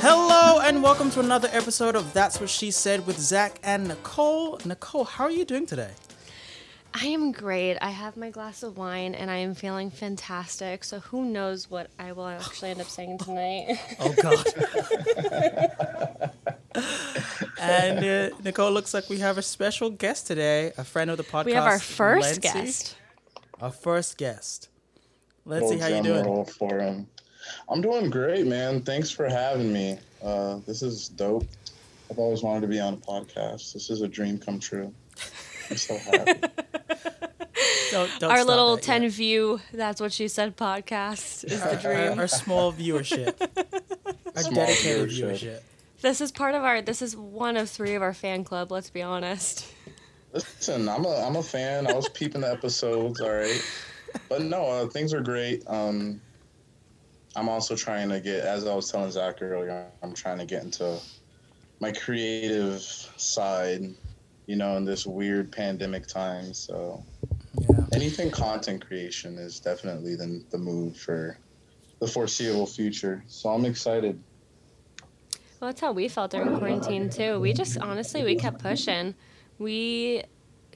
Hello and welcome to another episode of That's What She Said with Zach and Nicole. Nicole, how are you doing today? I am great. I have my glass of wine and I am feeling fantastic. So who knows what I will actually end up saying tonight. Oh God. and uh, Nicole looks like we have a special guest today, a friend of the podcast. we have our first Lindsay. guest. Our first guest. Lindsay, see how you drum doing? roll For him. I'm doing great, man. Thanks for having me. Uh, this is dope. I've always wanted to be on a podcast. This is a dream come true. I'm so happy. Don't, don't Our little that 10 yet. view, that's what she said podcast is the Our, dream. our small viewership. Our Small dedicated viewership. viewership. This is part of our, this is one of three of our fan club, let's be honest. Listen, I'm a I'm a fan. I was peeping the episodes, all right. But no, uh, things are great. Um, I'm also trying to get, as I was telling Zach earlier, I'm trying to get into my creative side, you know, in this weird pandemic time. So Yeah. anything content creation is definitely the, the move for the foreseeable future. So I'm excited. Well, that's how we felt during quarantine too. We just honestly we kept pushing. We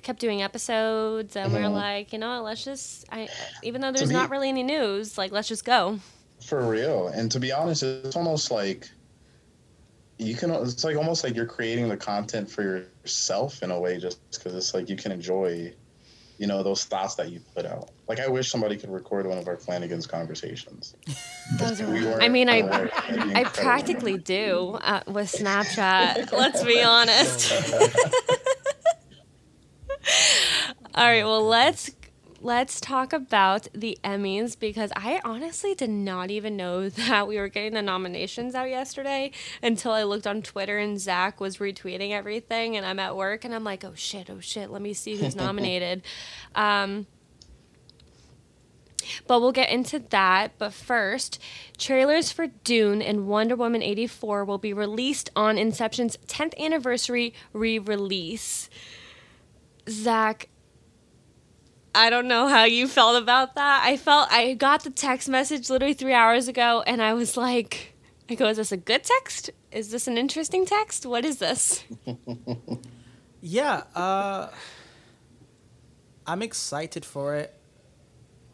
kept doing episodes, and we are mm-hmm. like, you know what? Let's just. I even though there's me- not really any news, like let's just go. For real. And to be honest, it's almost like you can it's like almost like you're creating the content for yourself in a way just because it's like you can enjoy you know those thoughts that you put out like i wish somebody could record one of our flanagan's conversations Those are. We were- I mean, I that'd be I incredible. practically do uh, with Snapchat. let's be honest. All right. Well, let's let's talk about the Emmys because I honestly did not even know that we were getting the nominations out yesterday until I looked on Twitter and Zach was retweeting everything, and I'm at work and I'm like, oh shit, oh shit, let me see who's nominated. Um, but we'll get into that. But first, trailers for Dune and Wonder Woman 84 will be released on Inception's 10th anniversary re release. Zach, I don't know how you felt about that. I felt, I got the text message literally three hours ago and I was like, I go, is this a good text? Is this an interesting text? What is this? Yeah, uh, I'm excited for it.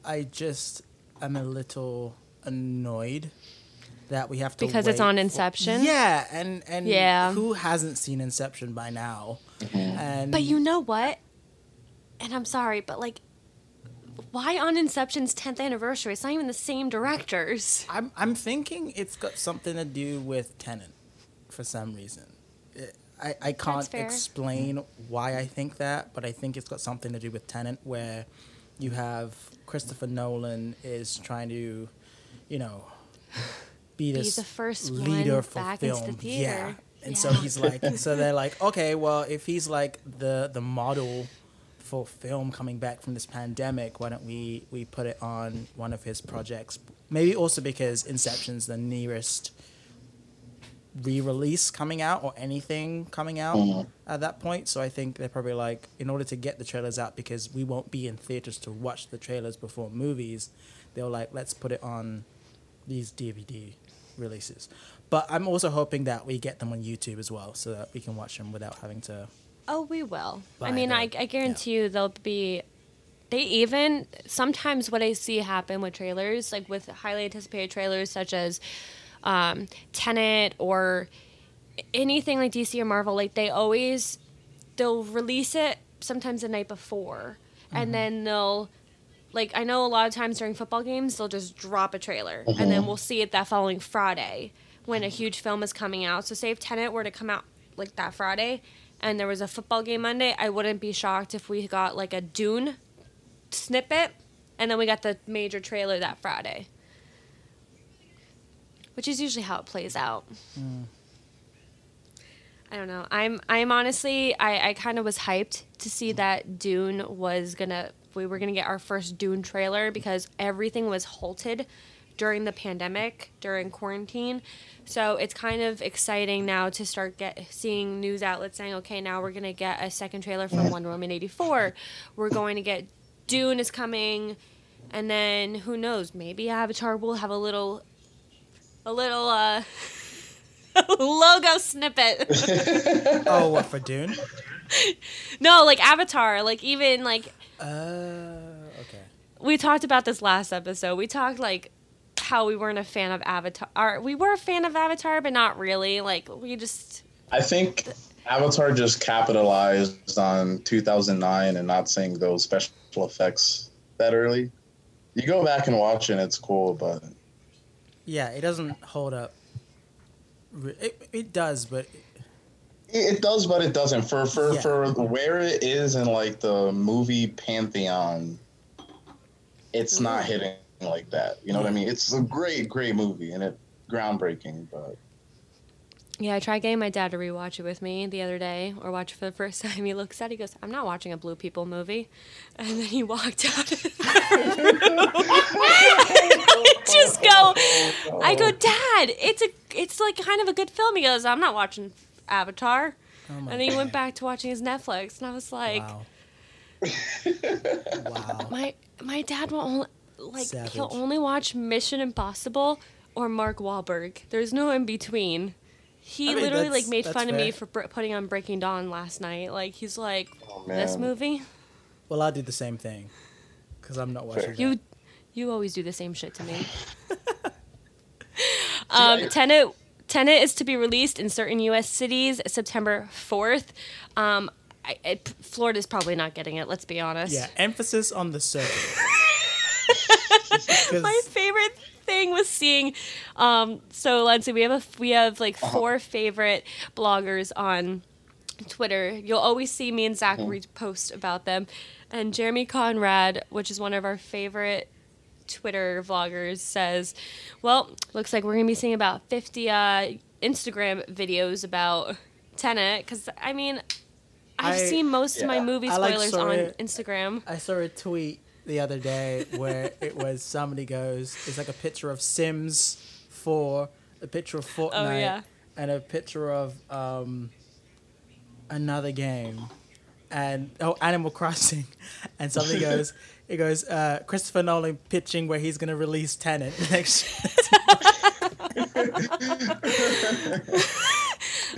I just am a little annoyed that we have to Because it's wait on for- Inception? Yeah, and and Yeah. who hasn't seen Inception by now? And But you know what? And I'm sorry, but like, why on Inception's 10th anniversary? It's not even the same directors. I'm I'm thinking it's got something to do with Tenet for some reason. It- I, I can't explain why I think that, but I think it's got something to do with Tenet, where you have Christopher Nolan is trying to, you know, be Be this the first leader for film. the theater. Yeah. And so he's like, and so they're like, okay, well, if he's like the the model film coming back from this pandemic, why don't we we put it on one of his projects? Maybe also because Inception's the nearest re-release coming out or anything coming out Mhm. at that point. So I think they're probably like, in order to get the trailers out, because we won't be in theaters to watch the trailers before movies, they're like, let's put it on these DVD releases. But I'm also hoping that we get them on YouTube as well, so that we can watch them without having to. Oh, we will. I mean, I, uh, I guarantee you they'll be. They even sometimes what I see happen with trailers, like with highly anticipated trailers such as um, Tenet or anything like DC or Marvel, like they always they'll release it sometimes the night before, and mm-hmm. then they'll like I know a lot of times during football games they'll just drop a trailer, and then uh-huh. we'll see it that following Friday when a huge film is coming out. So say if Tenet were to come out like that Friday, and there was a football game Monday, I wouldn't be shocked if we got like a Dune snippet, and then we got the major trailer that Friday. Which is usually how it plays out. Hmm. I don't know. I'm I'm honestly I, I kind of was hyped to see hmm. that Dune was gonna we were gonna get our first Dune trailer because everything was halted during the pandemic during quarantine. So it's kind of exciting now to start get seeing news outlets saying, okay, now we're gonna get a second trailer for Wonder Woman eighty four. We're going to get Dune is coming, and then who knows? Maybe Avatar will have a little a little uh logo snippet. Oh, what for Dune? no, like Avatar, like even like Uh, okay. we talked about this last episode. We talked like how we weren't a fan of Avatar. We were a fan of Avatar, but not really. Like we just I think Avatar just capitalized on 2009 and not seeing those special effects that early. You go back and watch it, and it's cool, but Yeah, it doesn't hold up. It, it does, but it, it does, but it doesn't. For for Yeah. for where it is in like the movie pantheon, it's not mm-hmm. hitting like that. You know what I mean? It's a great, great movie and it groundbreaking, but yeah. I tried getting my dad to rewatch it with me the other day, or watch it for the first time. He looks at, it, he goes, "I'm not watching a Blue People movie," and then he walked out. I just go. I go, Dad. It's a. It's like kind of a good film. He goes, I'm not watching Avatar. oh And then he went back to watching his Netflix, and I was like, wow. wow. my my dad will only like he'll only watch Mission Impossible or Mark Wahlberg. There's no in between. He I mean, literally like made that's fun of me for br- putting on Breaking Dawn last night. Like he's like, oh, this movie, Well, I do the same thing because I'm not watching. you that. you always do the same shit to me. um, Tenet Tenet is to be released in certain U.S. cities September 4th. Um, I, it, Florida's probably not getting it. Let's be honest. Yeah, emphasis on the circle. my favorite thing was seeing um so Lindsay we have a we have like four favorite bloggers on Twitter. You'll always see me and Zach repost about them. And Jeremy Conrad, which is one of our favorite Twitter vloggers, says, Well, looks like we're gonna be seeing about fifty uh Instagram videos about Tenet because I mean I've I- seen most of my Yeah. movie I, like, spoilers on it. Instagram. I saw a tweet the other day where it was somebody goes, it's like a picture of Sims 4, a picture of Fortnite, Oh, yeah. and a picture of um, another game. And oh, Animal Crossing, and somebody goes, it goes, uh, Christopher Nolan pitching where he's gonna release Tenet next.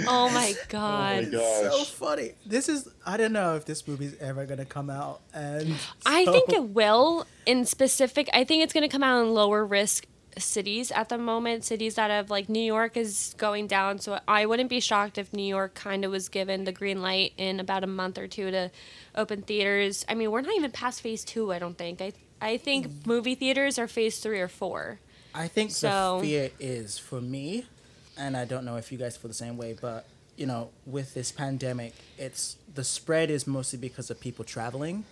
Oh my Oh god. my so funny. This is I don't know if this movie's ever gonna come out, and I think it will in specific. I think it's going to come out in lower risk cities at the moment. Cities that have like New York is going down, so I wouldn't be shocked if New York kind of was given the green light in about a month or two to open theaters. I mean, we're not even past phase two. I don't think. I I think mm. movie theaters are phase three or four. I think So- the fear is for me, and I don't know if you guys feel the same way, but you know, with this pandemic, it's the spread is mostly because of people traveling,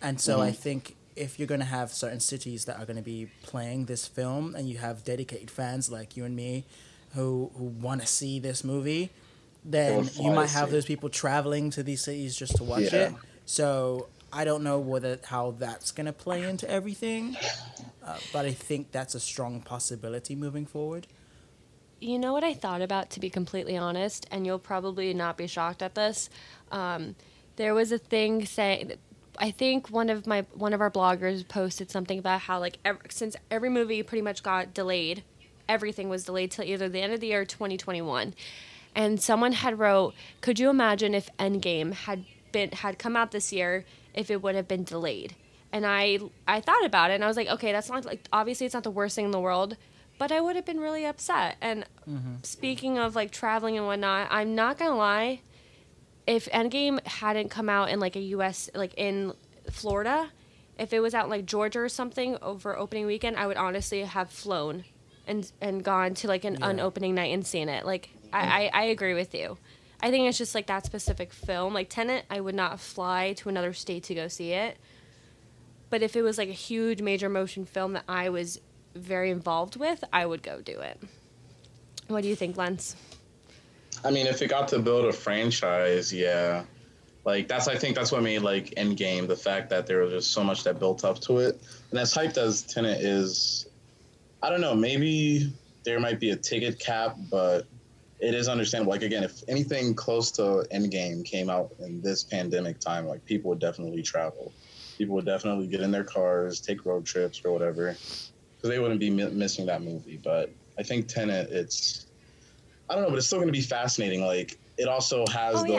and so I think if you're going to have certain cities that are going to be playing this film, and you have dedicated fans like you and me, who who want to see this movie, then you might have those people traveling to these cities just to watch Yeah. it. So I don't know whether how that's going to play into everything. Uh, but I think that's a strong possibility moving forward. You know what I thought about, to be completely honest, and you'll probably not be shocked at this. Um, there was a thing saying, I think one of my one of our bloggers posted something about how like ev- since every movie pretty much got delayed, everything was delayed till either the end of the year 2021, and someone had wrote, could you imagine if Endgame had been had come out this year if it would have been delayed? And I I thought about it and I was like, okay, that's not like obviously it's not the worst thing in the world, but I would have been really upset. And mm-hmm. speaking of like traveling and whatnot, I'm not gonna lie. If Endgame hadn't come out in like a U.S. like in Florida, if it was out in like Georgia or something over opening weekend, I would honestly have flown and and gone to like an, Yeah. opening night and seen it. Like I, mm. I I agree with you. I think it's just like that specific film, like Tenet, I would not fly to another state to go see it. But if it was like a huge major motion film that I was very involved with, I would go do it. What do you think, Lens? I mean, if it got to build a franchise, yeah. Like that's I think that's what made like Endgame the fact that there was just so much that built up to it. And as hyped as Tenet is, I don't know, maybe there might be a ticket cap, but it is understandable. Like again, if anything close to Endgame came out in this pandemic time, like people would definitely travel. People would definitely get in their cars, take road trips or whatever, because they wouldn't be mi- missing that movie. But I think Tenet, it's I don't know, but it's still going to be fascinating. Like it also has Oh, the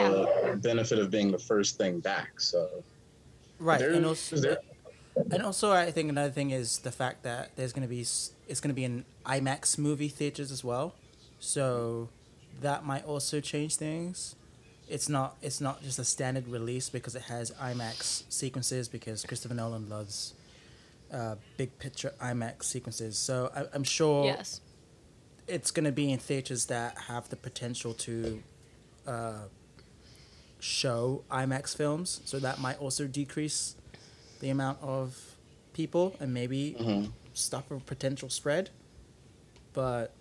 yeah. benefit of being the first thing back. So Right, and also, there- and also, I think another thing is the fact that there's going to be it's going to be in IMAX movie theaters as well, so that might also change things. It's not it's not just a standard release because it has IMAX sequences because Christopher Nolan loves uh, big picture IMAX sequences. So I, I'm sure Yes. it's going to be in theaters that have the potential to uh, show IMAX films. So that might also decrease the amount of people and maybe Mhm. stop a potential spread. But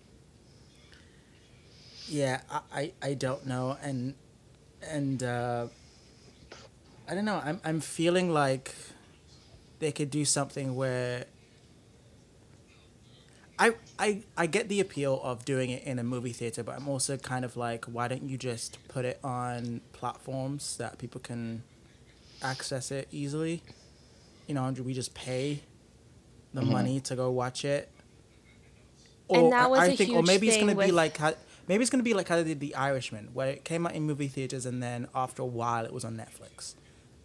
yeah, I, I, I don't know. And and uh, I don't know. I'm I'm feeling like they could do something where I, I I get the appeal of doing it in a movie theater, but I'm also kind of like, why don't you just put it on platforms that people can access it easily? You know, and we just pay the mm-hmm. money to go watch it. And that was I a think, or maybe it's gonna be like how, maybe it's gonna be like how they did The Irishman, where it came out in movie theaters and then after a while it was on Netflix.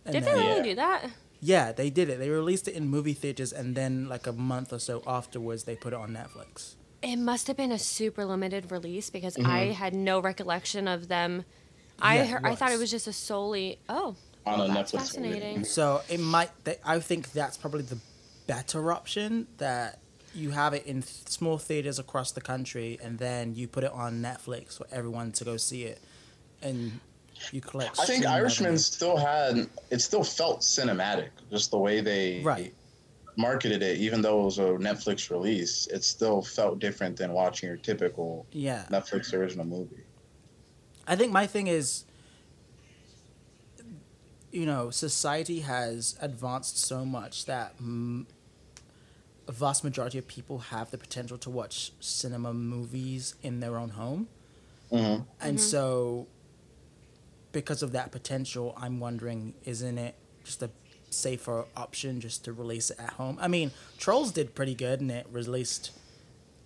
And Did they then- really Yeah. do that? Yeah, they did it. They released it in movie theaters, and then like a month or so afterwards, they put it on Netflix. It must have been a super limited release because Mm-hmm. I had no recollection of them. I Yeah, heard, I thought it was. was just a solely oh On a that's Netflix fascinating. So it might. They, I think that's probably the better option. That you have it in th- small theaters across the country, and then you put it on Netflix for everyone to go see it, and you collect. I think Irishman revenue. still had it still felt cinematic, just the way they Right. marketed it. Even though it was a Netflix release, it still felt different than watching your typical Yeah, Netflix original movie. I think my thing is, you know, society has advanced so much that mm, a vast majority of people have the potential to watch cinema movies in their own home. hmm And so, because of that potential, I'm wondering, isn't it just a safer option just to release it at home? I mean, Trolls did pretty good and it released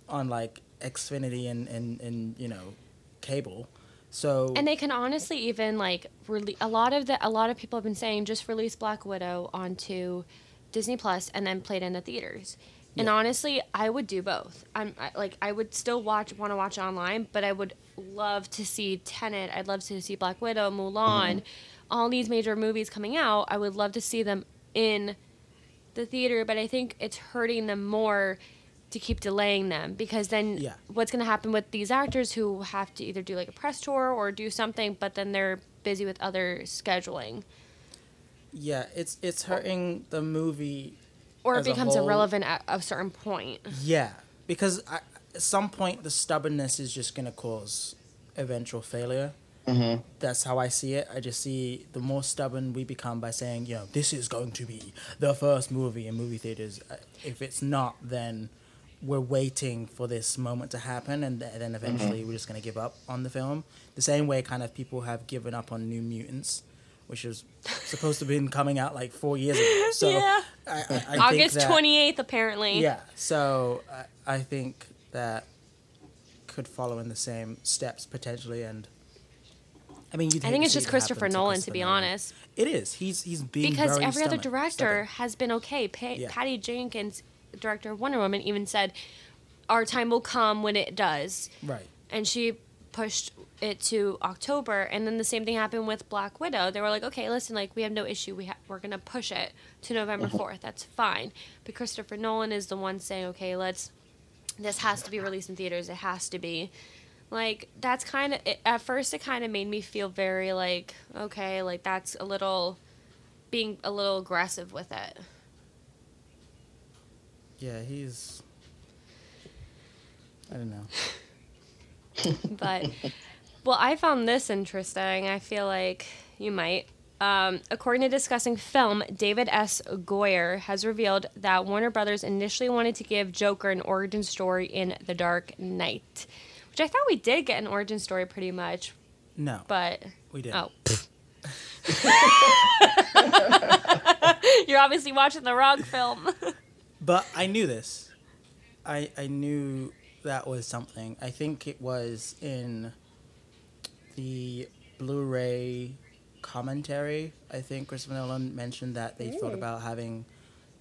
on like Xfinity and, and, and you know, cable. So, And they can honestly even like rele- a lot of the a lot of people have been saying just release Black Widow onto Disney Plus and then play it in the theaters. And Yeah. honestly, I would do both. I'm I, like I would still watch want to watch online, but I would love to see Tenet. I'd love to see Black Widow, Mulan, mm-hmm. all these major movies coming out. I would love to see them in the theater, but I think it's hurting them more to keep delaying them because then Yeah. what's going to happen with these actors who have to either do like a press tour or do something, but then they're busy with other scheduling, yeah, it's it's hurting the movie or it As a becomes whole- irrelevant at a certain point. Yeah, because I, at some point the stubbornness is just gonna cause eventual failure. hmm That's how I see it. I just see the more stubborn we become by saying, you know, this is going to be the first movie in movie theaters. uh, If it's not, then we're waiting for this moment to happen, and then eventually we're just gonna give up on the film. The same way, kind of people have given up on New Mutants, which was supposed to have been coming out like four years ago. So Yeah. I, I, I August twenty eighth, apparently. yeah, so I, I think that could follow in the same steps potentially, and I mean, I think it's just Christopher Nolan, to Christopher be honest, It is. He's he's being because very every other director stubborn. has been okay. Pa- Yeah. Patty Jenkins, director of Wonder Woman, even said, "Our time will come when it does." right? and she pushed it to October. And then the same thing happened with Black Widow. They were like, okay, listen, like we have no issue. We ha- we're gonna push it to November mm-hmm. fourth. That's fine. But Christopher Nolan is the one saying, okay, let's. This has to be released in theaters. It has to be. Like that's kind of at first it kind of made me feel very like okay like that's a little being a little aggressive with it. Yeah, he's. I don't know. but well i found this interesting. I feel like you might. Um, according to discussing film david s. Goyer has revealed that warner brothers initially wanted to give joker an origin story in the dark knight which i thought we did get an origin story pretty much No, but we did. oh. You're obviously watching the wrong film. But I knew this. I I knew that was something. I think it was in the Blu-ray commentary. I think Christopher Nolan mentioned that they thought about having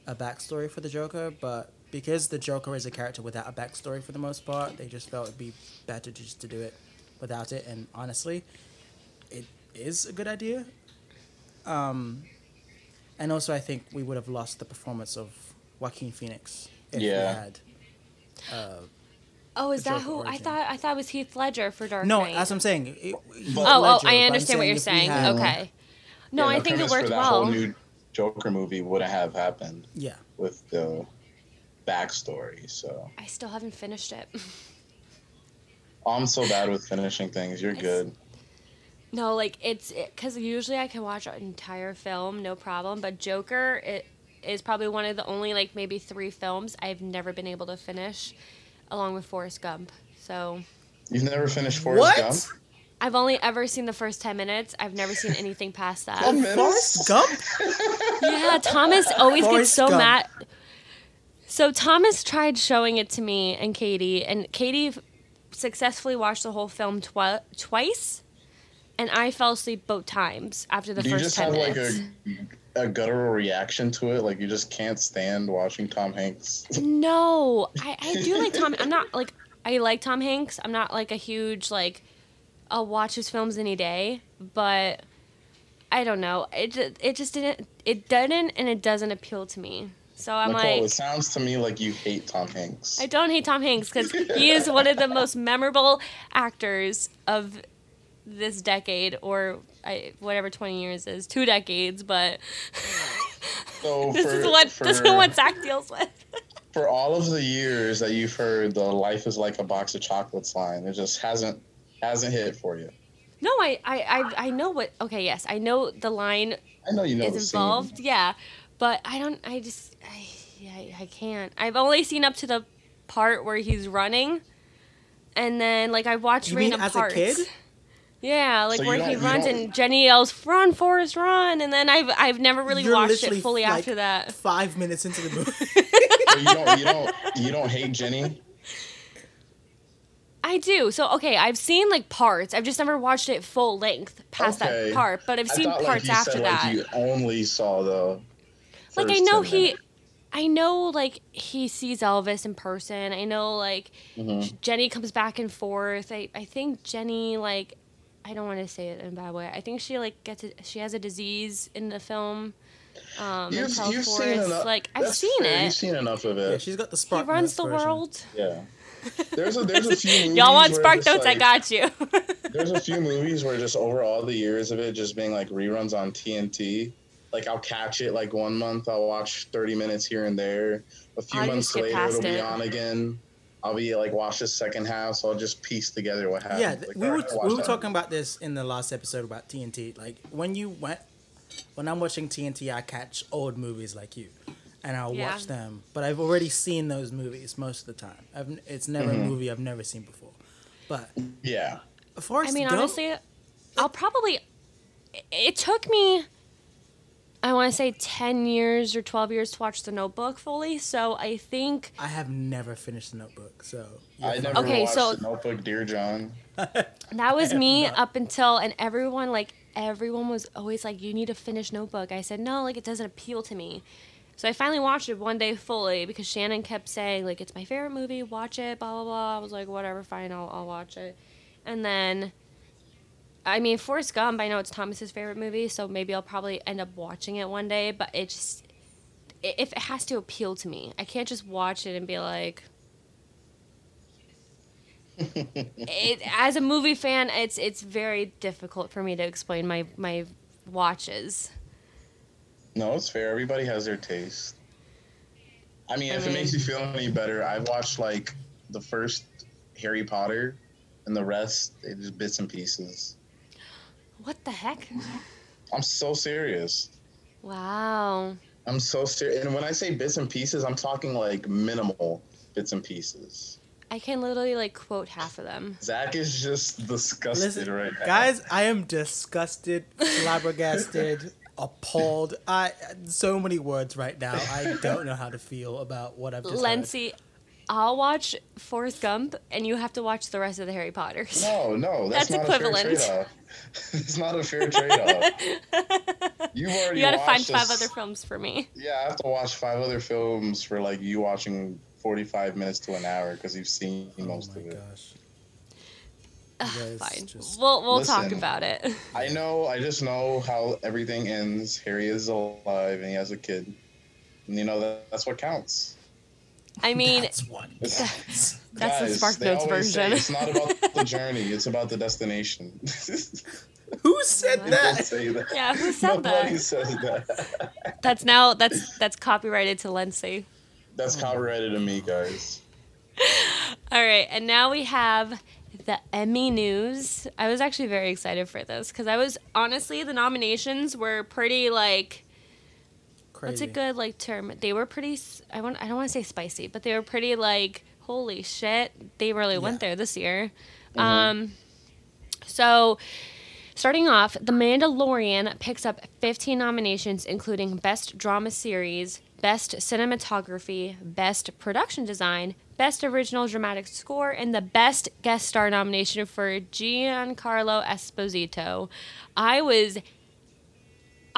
a backstory for the Joker, but because the Joker is a character without a backstory for the most part, they just felt it'd be better just to do it without it. And honestly, it is a good idea. Um, and also, I think we would have lost the performance of Joaquin Phoenix if Yeah. we had. Uh, Oh, is The that Joker who? I thought I thought it was Heath Ledger for Dark no, Knight. what I'm saying. It, oh, Ledger, oh, I understand what you're saying. had- Okay. No, Yeah, I the think it premise worked for that well. whole new Joker movie wouldn't have happened Yeah. with the backstory. So I still haven't finished it. oh, I'm so bad with finishing things. You're It's- good. No, like it's because usually I can watch an entire film, no problem. But Joker, it is probably one of the only like maybe three films I've never been able to finish, along with Forrest Gump. So You've never finished Forrest What? Gump? I've only ever seen the first ten minutes. I've never seen anything past that. Ten minutes? Forrest Gump? yeah, Thomas always Forrest gets so Gump. mad. So Thomas tried showing it to me and Katie, and Katie successfully watched the whole film twi- twice, and I fell asleep both times after the Do you first just ten have like minutes. a a guttural reaction to it? Like you just can't stand watching Tom Hanks? No, I, I do like Tom. I'm not like I like Tom Hanks. I'm not like a huge like I'll watch his films any day, but I don't know. It just, it just didn't it didn't and it doesn't appeal to me. So I'm Nicole, like it sounds to me like you hate Tom Hanks. I don't hate Tom Hanks because he is one of the most memorable actors of this decade or I, whatever 20 years is, two decades, but So this for, is what for, this is what Zach deals with. for all of the years that you've heard the "Life is like a box of chocolates" line, it just hasn't hasn't hit for you. No, I, I, I, I know what. Okay, yes, I know the line I know you know the is scene. involved. Yeah, but I don't. I just. I, I, I can't. I've only seen up to the part where he's running, and then like I watched You mean random as a parts. kid? Yeah, like So where he runs and Jenny yells, "Run, Forrest, run!" And then I've I've never really You're watched it fully like, after that. Five minutes into the movie. So you don't you don't you don't hate Jenny? I do. So okay, I've seen like parts. I've just never watched it full length past Okay. that part. But I've I seen thought, parts like you after said, that. Like you only saw the. like I know 10 he minutes. I know like he sees Elvis in person. I know like Mhm. Jenny comes back and forth. I, I think Jenny like I don't want to say it in a bad way. I think she like gets a, she has a disease in the film. Um, You've, you've seen Forrest. enough. Like I've that's seen fair, You've seen enough of yeah, it. she's got the He spark. runs the version. world. Yeah. There's a there's a few movies Y'all want where spark just, notes? I got you. There's a few movies where just over all the years of it just being like reruns on TNT. Like I'll catch it like one month I'll watch 30 minutes here and there. A few I'll months later it'll be it. on again. I'll be like watch the second half, so I'll just piece together what happened. Yeah, Like, we were right, we were that. talking about this in the last episode about TNT. Like when you went, when I'm watching TNT, I catch old movies like you, and I'll Yeah. watch them. But I've already seen those movies most of the time. I've, it's never Mm-hmm. a movie I've never seen before. But Yeah. Forrest I mean, Gump, honestly, I'll probably. it- It took me. I want to say ten years or twelve years to watch The Notebook fully. So I think I have never finished the Notebook. So I never. Okay, watched so- the Notebook, Dear John. that was me not. up until and everyone like everyone was always like, "You need to finish Notebook." I said, "No, like it doesn't appeal to me." So I finally watched it one day fully because Shannon kept saying like it's my favorite movie, watch it, blah blah blah. I was like, whatever, fine, I'll I'll watch it. And then I mean, Forrest Gump, I know it's Thomas's favorite movie, so maybe I'll probably end up watching it one day, but it just, if it has to appeal to me. I can't just watch it and be like it, as a movie fan, it's it's very difficult for me to explain my my watches. No, it's fair. Everybody has their taste. I mean, I if mean- it makes you feel any better, I've watched like the first Harry Potter, and the rest they just bits and pieces. What the heck? I'm so serious. Wow. I'm so serious. And when I say bits and pieces, I'm talking like minimal bits and pieces. I can literally like quote half of them. Zach is just disgusted Listen, right now. guys, I am disgusted, flabbergasted, appalled. I so many words right now. I don't know how to feel about what I've just heard. Lency, I'll watch Forrest Gump, and you have to watch the rest of the Harry Potters. No, no, that's, That's not equivalent. a fair trade-off. it's not a fair trade-off. You've already watched. You gotta find watched five this- other films for me. Yeah, I have to watch five other films for like you watching forty-five minutes to an hour because you've seen oh most oh of it. gosh. You guys Fine. just- We'll we'll talk about it. I know. I just know how everything ends. Harry is alive and he has a kid. And you know that that's what counts. I mean, that's what It's- That's the Guys, Spark Notes version. It's not about the journey; it's about the destination. who said that? that. yeah, who said Nobody that? says that. That's now that's that's copyrighted to Lindsay. That's oh. copyrighted to me, guys. All right, and now we have the Emmy news. I was actually very excited for this because I was honestly the nominations were pretty like Crazy. what's a good like term? They were pretty. I want. I don't want to say spicy, but they were pretty like holy shit. They really went there this year. Um, so. Starting off, The Mandalorian picks up 15 nominations, including Best Drama Series, Best Cinematography, Best Production Design, Best Original Dramatic Score, and the Best Guest Star nomination for Giancarlo Esposito. I was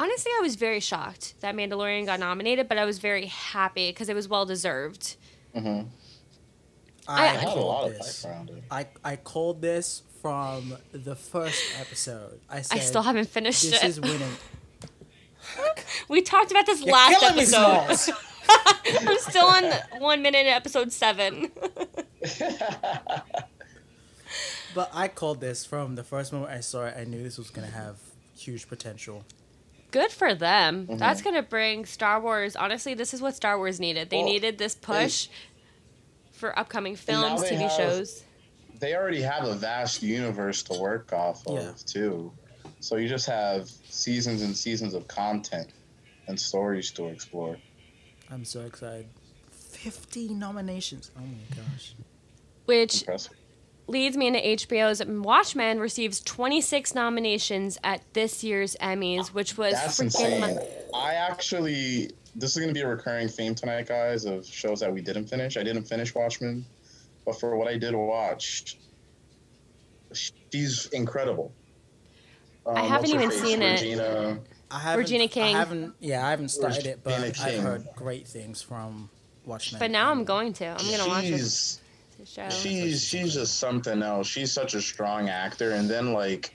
honestly, I was very shocked that Mandalorian got nominated, but I was very happy because it was well deserved. Mm-hmm. I, I- I had a called lot of this. hype around it. I, I called this from the first episode. I said I still haven't finished this it. is winning. we talked about this You're last killing episode. Smalls. I'm still on one minute in episode seven. But I called this from the first moment I saw it. I knew this was gonna have huge potential. Good for them. Mm-hmm. That's gonna bring Star Wars. Honestly, this is what Star Wars needed. They Well, needed this push for upcoming films, TV have- shows. they already have a vast universe to work off of Yeah. too. So you just have seasons and seasons of content and stories to explore. I'm so excited. Fifty nominations. Oh my gosh. Which Impressive. Leads me into HBO's Watchmen receives 26 nominations at this year's Emmys, which was That's freaking. insane. mon- I actually, this is going to be a recurring theme tonight, guys, of shows that we didn't finish. I didn't finish Watchmen, but for what I did watch, she's incredible. Um, I haven't even face? seen it. Regina, I haven't, Regina King. I haven't. Yeah, I haven't started it, but Regina I've heard great things from Watchmen. But now I'm going to. I'm gonna watch this, she's show. she's she's just something else. She's such a strong actor, and then like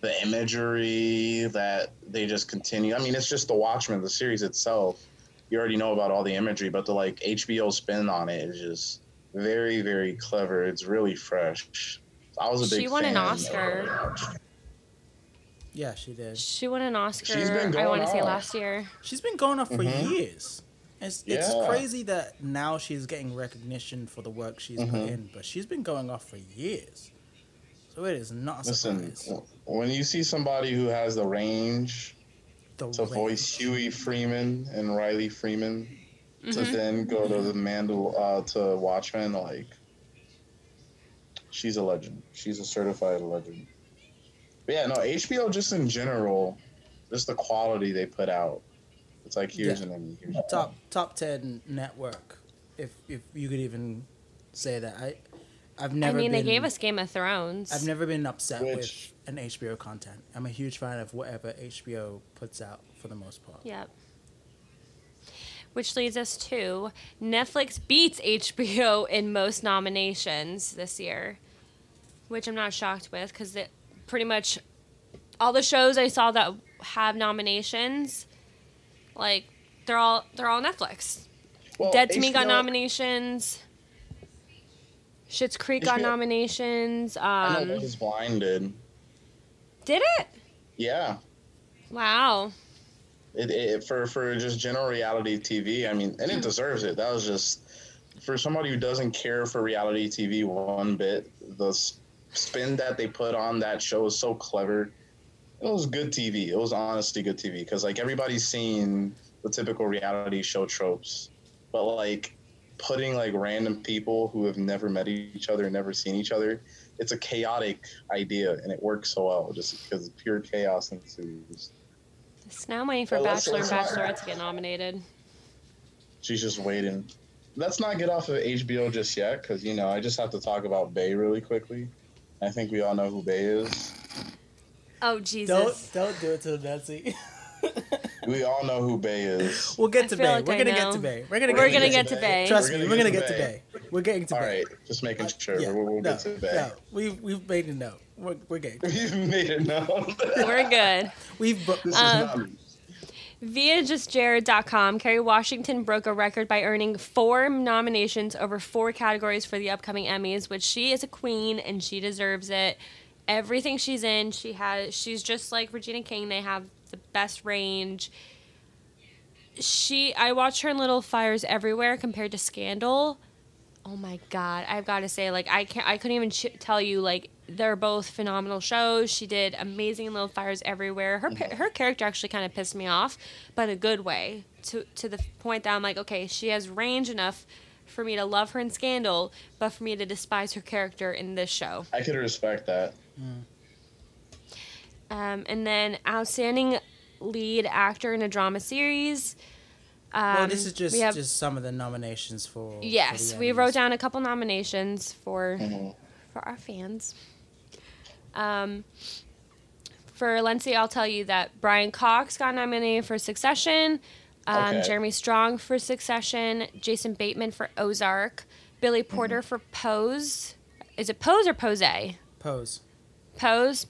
the imagery that they just continue. I mean, it's just the Watchmen, the series itself. You already know about all the imagery, but the like HBO spin on it is just very very clever. It's really fresh. I was a big She won an fan of Oscar. Yeah, she did. She won an Oscar. She's been going I want to say last year. She's been going off for Mhm. years. It's, it's crazy that now she's getting recognition for the work she's put Mhm. in, but she's been going off for years. So it is not a Listen, surprise. when you see somebody who has the range The to range. voice Huey Freeman and Riley Freeman to Mhm. then go to the Mandal uh, to Watchmen, like she's a legend. She's a certified legend. But yeah, no, HBO just in general, just the quality they put out. It's like here's Yeah. an Emmy. Here's an top top ten network, if if you could even say that. I I've never. I never. mean, they been, gave us Game of Thrones. I've never been upset Which- with an HBO content. I'm a huge fan of whatever HBO puts out for the most part. Yep. Which leads us to Netflix beats HBO in most nominations this year, which I'm not shocked with because it pretty much all the shows I saw that have nominations, like they're all they're all Netflix. Well, Dead to Me got nominations. Schitt's Creek got HBO nominations. I know Um, Love Blind did. did it? Yeah. Wow. It, it for for just general reality TV. I mean, and it deserves it. That was just for somebody who doesn't care for reality TV one bit. The spin that they put on that show is so clever. It was good TV. It was honestly good TV because like everybody's seen the typical reality show tropes, but like putting like random people who have never met each other, never seen each other. It's a chaotic idea and it works so well just because pure chaos ensues. So now I'm waiting for Well, Bachelor and Bachelorette to get nominated. She's just waiting. let's not get off of HBO just yet, because you know I just have to talk about Bay really quickly. I think we all know who Bay is. Oh Jesus! Don't don't do it to the Nancy. We all know who Bay is. we'll get to feel Bay. like We're I gonna know. get to Bay. We're gonna We're get gonna to get Bay. to Bay. Trust We're me, we're gonna get get to to Bay. Bay. We're getting to All Bay. right, just making sure. Yeah, We'll, we'll no, get to Bay. no, we've we've made a note. We're we're getting. You've made it known. We're good. We've bu- This is Um, not. Via justjared.com, Kerry Washington broke a record by earning four nominations over four categories for the upcoming Emmys, which she is a queen and she deserves it. Everything she's in, she has. She's just like Regina King. They have the best range. She, I watched her in Little Fires Everywhere compared to Scandal. Oh my god, I've got to say, like I can't, I couldn't even ch- tell you, like they're both phenomenal shows. She did amazing in Little Fires Everywhere. Her her character actually kind of pissed me off, but in a good way. To to the point that I'm like, okay, she has range enough for me to love her in Scandal, but for me to despise her character in this show. I could respect that. Um, and then outstanding lead actor in a drama series. Um, well, this is just we have, just some of the nominations for. for yes, the we wrote down a couple nominations for Mhm. for our fans. Um, for Lindsay, I'll tell you that Brian Cox got nominated for Succession, um, Okay. Jeremy Strong for Succession, Jason Bateman for Ozark, Billy Mm-hmm. Porter for Pose. Is it Pose or Pose? Pose. Pose.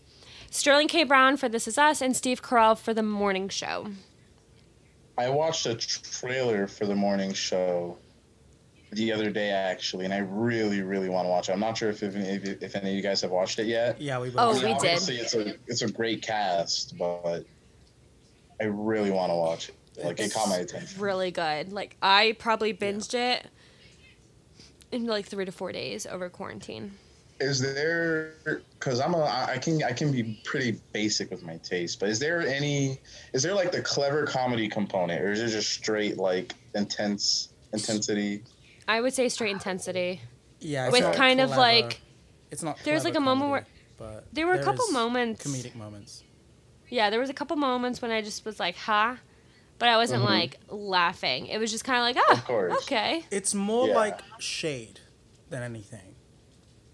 Sterling K. Brown for This Is Us, and Steve Carell for The Morning Show. I watched a trailer for the morning show the other day actually, and I really, really want to watch it. I'm not sure if if, if, if any of you guys have watched it yet. Yeah, we. Oh, both- we did. Obviously, it's a it's a great cast, but I really want to watch it. Like it caught my attention. Really good. Like I probably binged it in like three to four days over quarantine. Is there? Because I'm a i can I can be pretty basic with my taste, but is there any? Is there like the clever comedy component, or is it just straight like intense intensity? I would say straight intensity. Yeah, With not kind of like It's not. there's like clever a moment where but there were a couple moments- Comedic moments. yeah, there was a couple moments when I just was like, "Huh," but I wasn't Mhm. like laughing. It was just kind of like, "Oh, Of course. okay." It's more Yeah. like shade than anything.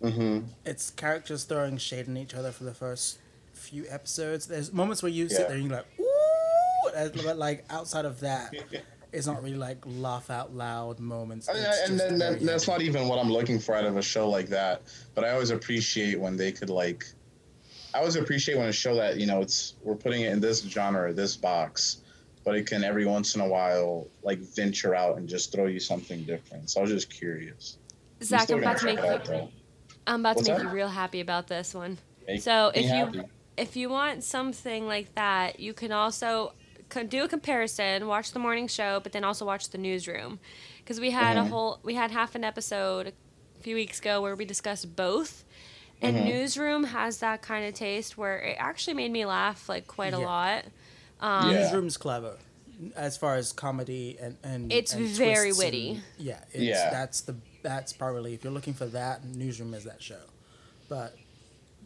Mm-hmm. It's characters throwing shade in each other for the first few episodes. There's moments where you sit there and you're like, ooh, but like outside of that, it's not really like laugh out loud moments. And, It's and then that, that's not even what I'm looking for out of a show like that. But I always appreciate when they could like. I always appreciate when a show that you know it's we're putting it in this genre, this box, but it can every once in a while like venture out and just throw you something different. So I was just curious. I'm Zach, still I'm about to gonna make check it you, out, though. I'm about to make that? you real happy about this one. Make So me if you happy. if you want something like that, you can also do a comparison, watch the morning show, but then also watch the newsroom, because we had a Mhm. whole we had half an episode a few weeks ago where we discussed both. And Mhm. newsroom has that kind of taste where it actually made me laugh like quite a lot. Um, Yeah. Newsroom's clever as far as comedy and and It's and very witty. and- yeah, it's, Yeah. That's the that's probably if you're looking for that, Newsroom is that show. But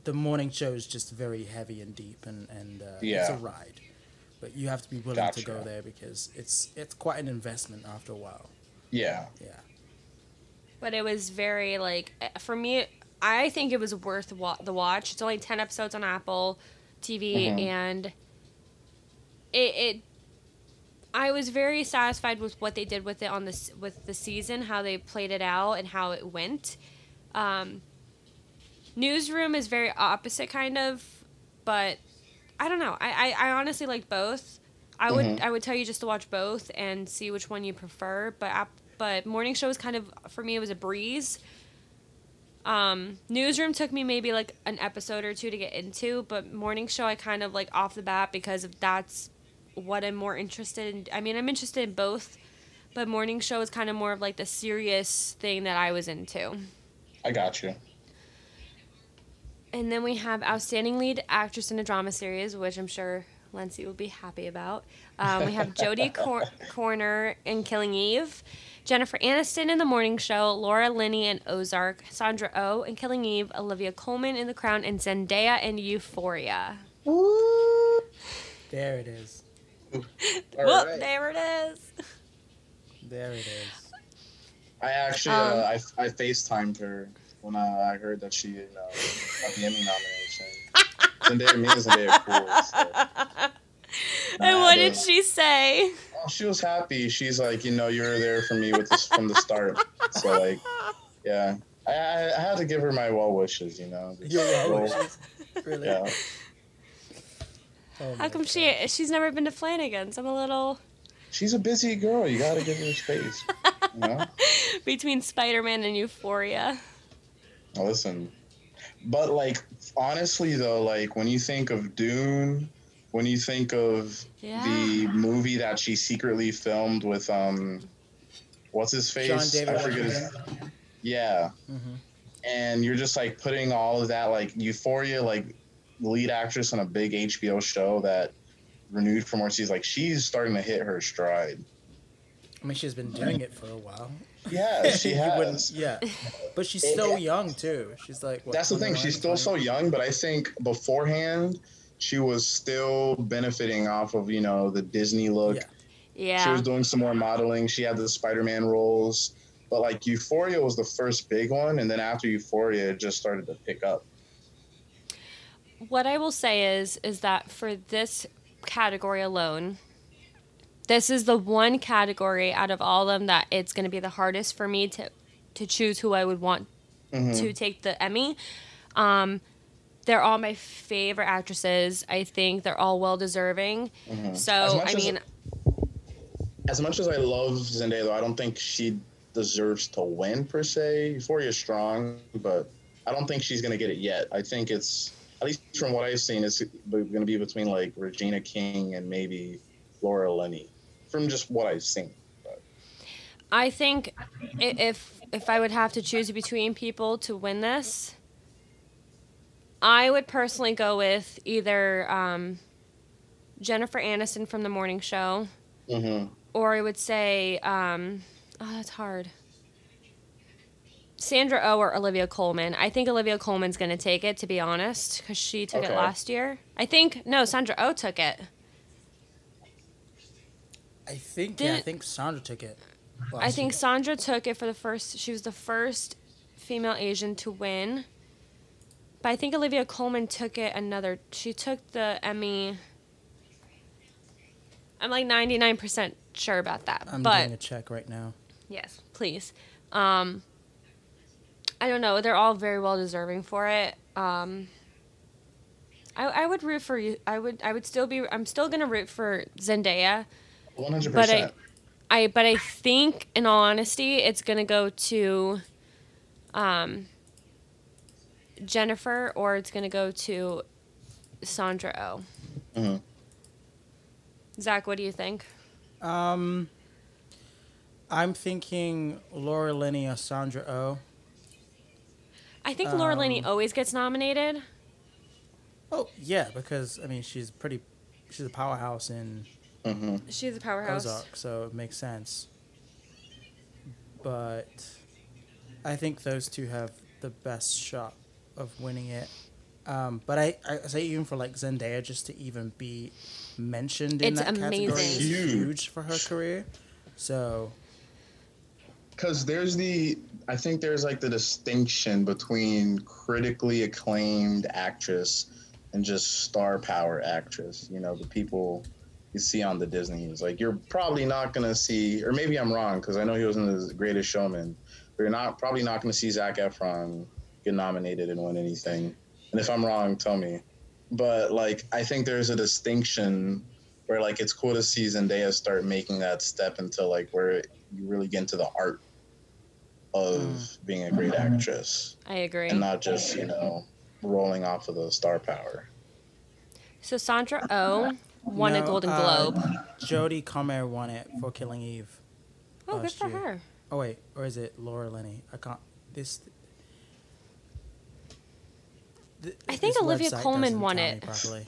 the morning show is just very heavy and deep, and and uh, it's a ride. But you have to be willing to go there because it's it's quite an investment after a while. Yeah. Yeah. but it was very like eh, for me i think it was worth wa- the watch it's only 10 episodes on apple tv Mhm. and it, it i was very satisfied with what they did with it on this with the season how they played it out and how it went um, newsroom is very opposite kind of but i don't know i, I, I honestly like both I would Mhm. I would tell you just to watch both and see which one you prefer. But but morning show is kind of for me it was a breeze. Um, newsroom took me maybe like an episode or two to get into, but morning show I kind of like off the bat because of that's what I'm more interested in. I mean I'm interested in both, but morning show is kind of more of like the serious thing that I was into. I got you. And then we have outstanding lead actress in a drama series, which I'm sure Lindsay will be happy about. Um, we have Jodie Cor- Corner in Killing Eve, Jennifer Aniston in The Morning Show, Laura Linney in Ozark, Sandra Oh in Killing Eve, Olivia Colman in The Crown, and Zendaya in Euphoria. Ooh. There it is. All Well, right. there it is. There it is. I actually Um, uh, I I FaceTimed her when I, I heard that she you know got the Emmy nomination. Zendaya me and Zendaya are cool. So. and what did she say? Oh, she was happy. She's like, you know, you were there for me with this from the start. So like, yeah, I, I, I had to give her my well wishes. You know. Your well wishes. Really? Yeah. Oh How come God. she she's never been to Flanagan's? I'm a little She's a busy girl. You gotta give her space. You know. between Spider-Man and Euphoria. Now, Listen, but like honestly though, like when you think of Dune, when you think of Yeah. the movie that she secretly filmed with um, what's his face? John David I forget his. Washington. Yeah, Mhm. and you're just like putting all of that like Euphoria, like the lead actress on a big HBO show that renewed for more seasons. Like she's starting to hit her stride. I mean, she's been doing it for a while. Yeah, she You wouldn't- has. yeah, but she's still young too. She's like what, That's the thing. She's still so young, but I think beforehand she was still benefiting off of you know the Disney look. Yeah. She was doing some more modeling. She had the Spider-Man roles, but like Euphoria was the first big one, and then after Euphoria, it just started to pick up. What I will say is is that for this category alone, this is the one category out of all of them that it's going to be the hardest for me to to choose who I would want Mhm. to take the Emmy. Um, they're all my favorite actresses. I think they're all well deserving. Mhm. So I as- mean, As much as I love Zendaya, though, I don't think she deserves to win per se. Euphoria is strong, but I don't think she's gonna get it yet. I think it's at least from what I've seen, it's gonna be between like Regina King and maybe Laura Linney, from just what I've seen. I think if if I would have to choose between people to win this, I would personally go with either um, Jennifer Aniston from The Morning Show, Mm-hmm. or I would say, um, oh, that's hard. Sandra Oh or Olivia Colman. I think Olivia Colman's going to take it, to be honest, because she took it last year. I think no, Sandra Oh took it. I think yeah, I think Sandra took it. I think year. Sandra took it for the first. She was the first female Asian to win. But I think Olivia Colman took it another. She took the Emmy. I'm like 99% sure about that. I'm but doing a check right now. yes, please. Um, I don't know. They're all very well deserving for it. Um, I, I would root for you. I would. I would still be. I'm still gonna root for Zendaya. One hundred But I, percent. I, but I think, in all honesty, it's gonna go to, um, Jennifer, or it's gonna go to Sandra O. Oh. Mhm. Zach, what do you think? Um, I'm thinking Laura Linney or Sandra Oh. I think Laura Linney Um, always gets nominated. Oh yeah, because I mean she's pretty, she's a powerhouse in Mm-hmm. She's a powerhouse. Ozark, so it makes sense. But I think those two have the best shot of winning it. Um, but I, I say even for like Zendaya just to even be mentioned in It's that category is. Huge. huge for her career. So Because there's the, I think there's like the distinction between critically acclaimed actress and just star power actress. You know, the people you see on the Disney's. Like you're probably not gonna see, or maybe I'm wrong because I know he was in The Greatest Showman. But you're not probably not gonna see Zac Efron get nominated and win anything. And if I'm wrong, tell me. But like, I think there's a distinction where like it's cool to see Zendaya start making that step into like where you really get into the art of being a great actress I agree. and not just you know rolling off of the star power. So Sandra Oh won a No, Golden uh, Globe. Jodie Comer won it for Killing Eve. oh, good for year. her. Oh wait, or is it Laura Linney? I can't. This. th- I think this Olivia Colman won it. properly.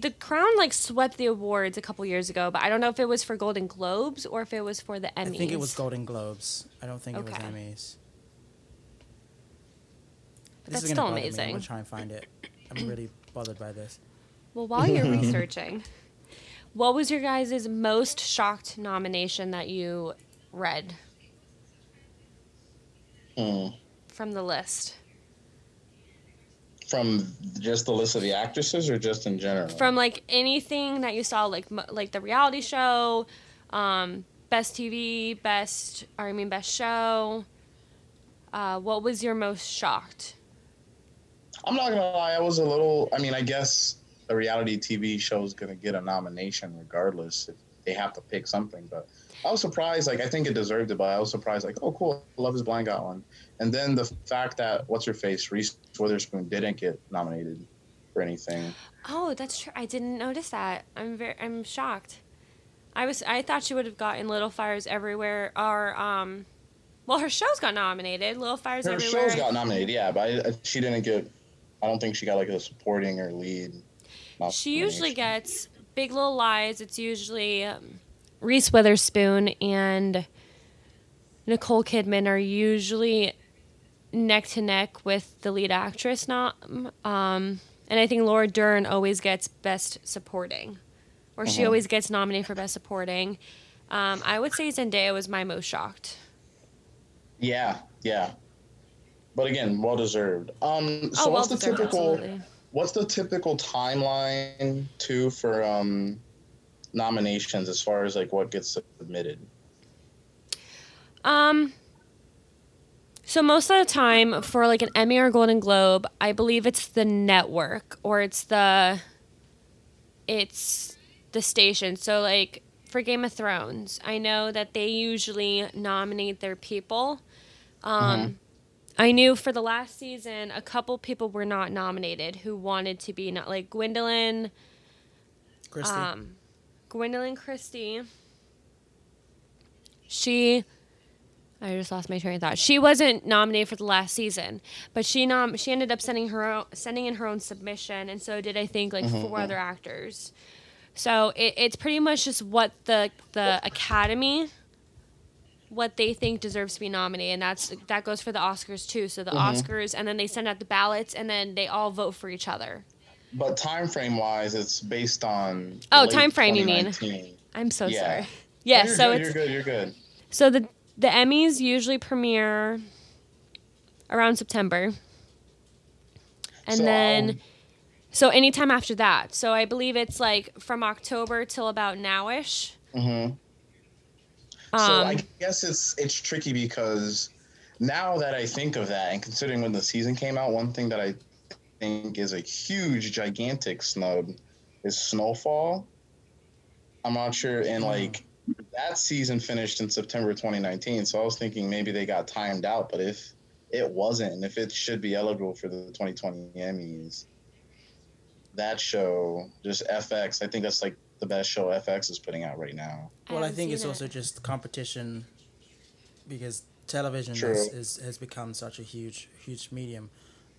The Crown like swept the awards a couple years ago, but I don't know if it was for Golden Globes or if it was for the Emmys. I think it was Golden Globes. I don't think it was Okay. Emmys. But This that's still bother me. I'm gonna try and find it. I'm really bothered by this. Well, while you're researching, what was your guys' most shocked nomination that you read? Hmm. from the list? From just the list of the actresses, or just in general? From like anything that you saw, like like the reality show, um, best TV, best or I mean best show. Uh, what was your most shocked? I'm not gonna lie, I was a little. I mean, I guess a reality TV show is gonna get a nomination regardless if they have to pick something. But I was surprised. Like, I think it deserved it, but I was surprised. Like, oh, cool, Love Is Blind got one. And then the fact that what's her face, Reese Witherspoon, didn't get nominated for anything. Oh, that's true. I didn't notice that. I'm very I'm shocked. I was I thought she would have gotten Little Fires Everywhere or um well her shows got nominated. Little Fires Her Everywhere. shows got nominated, yeah, but I, she didn't get. I don't think she got like a supporting or lead. she usually gets Big Little Lies. It's usually um, Reese Witherspoon and Nicole Kidman are usually neck to neck with the lead actress. Not, um, and I think Laura Dern always gets Best Supporting, or she Mhm. always gets nominated for Best Supporting. Um, I would say Zendaya was my most shocked. Yeah, yeah. But again, well deserved. Um, so oh, well what's the deserved, typical? absolutely. What's the typical timeline too for um nominations as far as like what gets submitted? Um. So most of the time, for like an Emmy or Golden Globe, I believe it's the network or it's the, it's the station. So like for Game of Thrones, I know that they usually nominate their people. Um, I knew for the last season, a couple people were not nominated who wanted to be not like Gwendoline. Christie. Um, Gwendoline Christie. She, I just lost my train of thought. She wasn't nominated for the last season, but she nom she ended up sending her own, sending in her own submission, and so did I think like mm-hmm, four mm-hmm. other actors. So it, it's pretty much just what the the Academy, what they think deserves to be nominated, and that's that goes for the Oscars too. So the mm-hmm. Oscars, and then they send out the ballots, and then they all vote for each other. But time frame wise, it's based on. Oh, time frame, you mean. I'm so Yeah. sorry. Yeah, you're so good, it's you're good. You're good. So the the Emmys usually premiere around September. And So, then um, so anytime after that. So I believe it's like from October till about nowish. Mhm. Um, so I guess it's it's tricky because now that I think of that, and considering when the season came out, one thing that I think is a huge, gigantic snub is Snowfall. I'm not sure, and like that season finished in September 2019, so I was thinking maybe they got timed out, but if it wasn't, and if it should be eligible for the 2020 Emmys, that show just FX, I think that's like the best show FX is putting out right now. well, I haven't think it's it. also just competition because television True. is, is, has become such a huge, huge medium.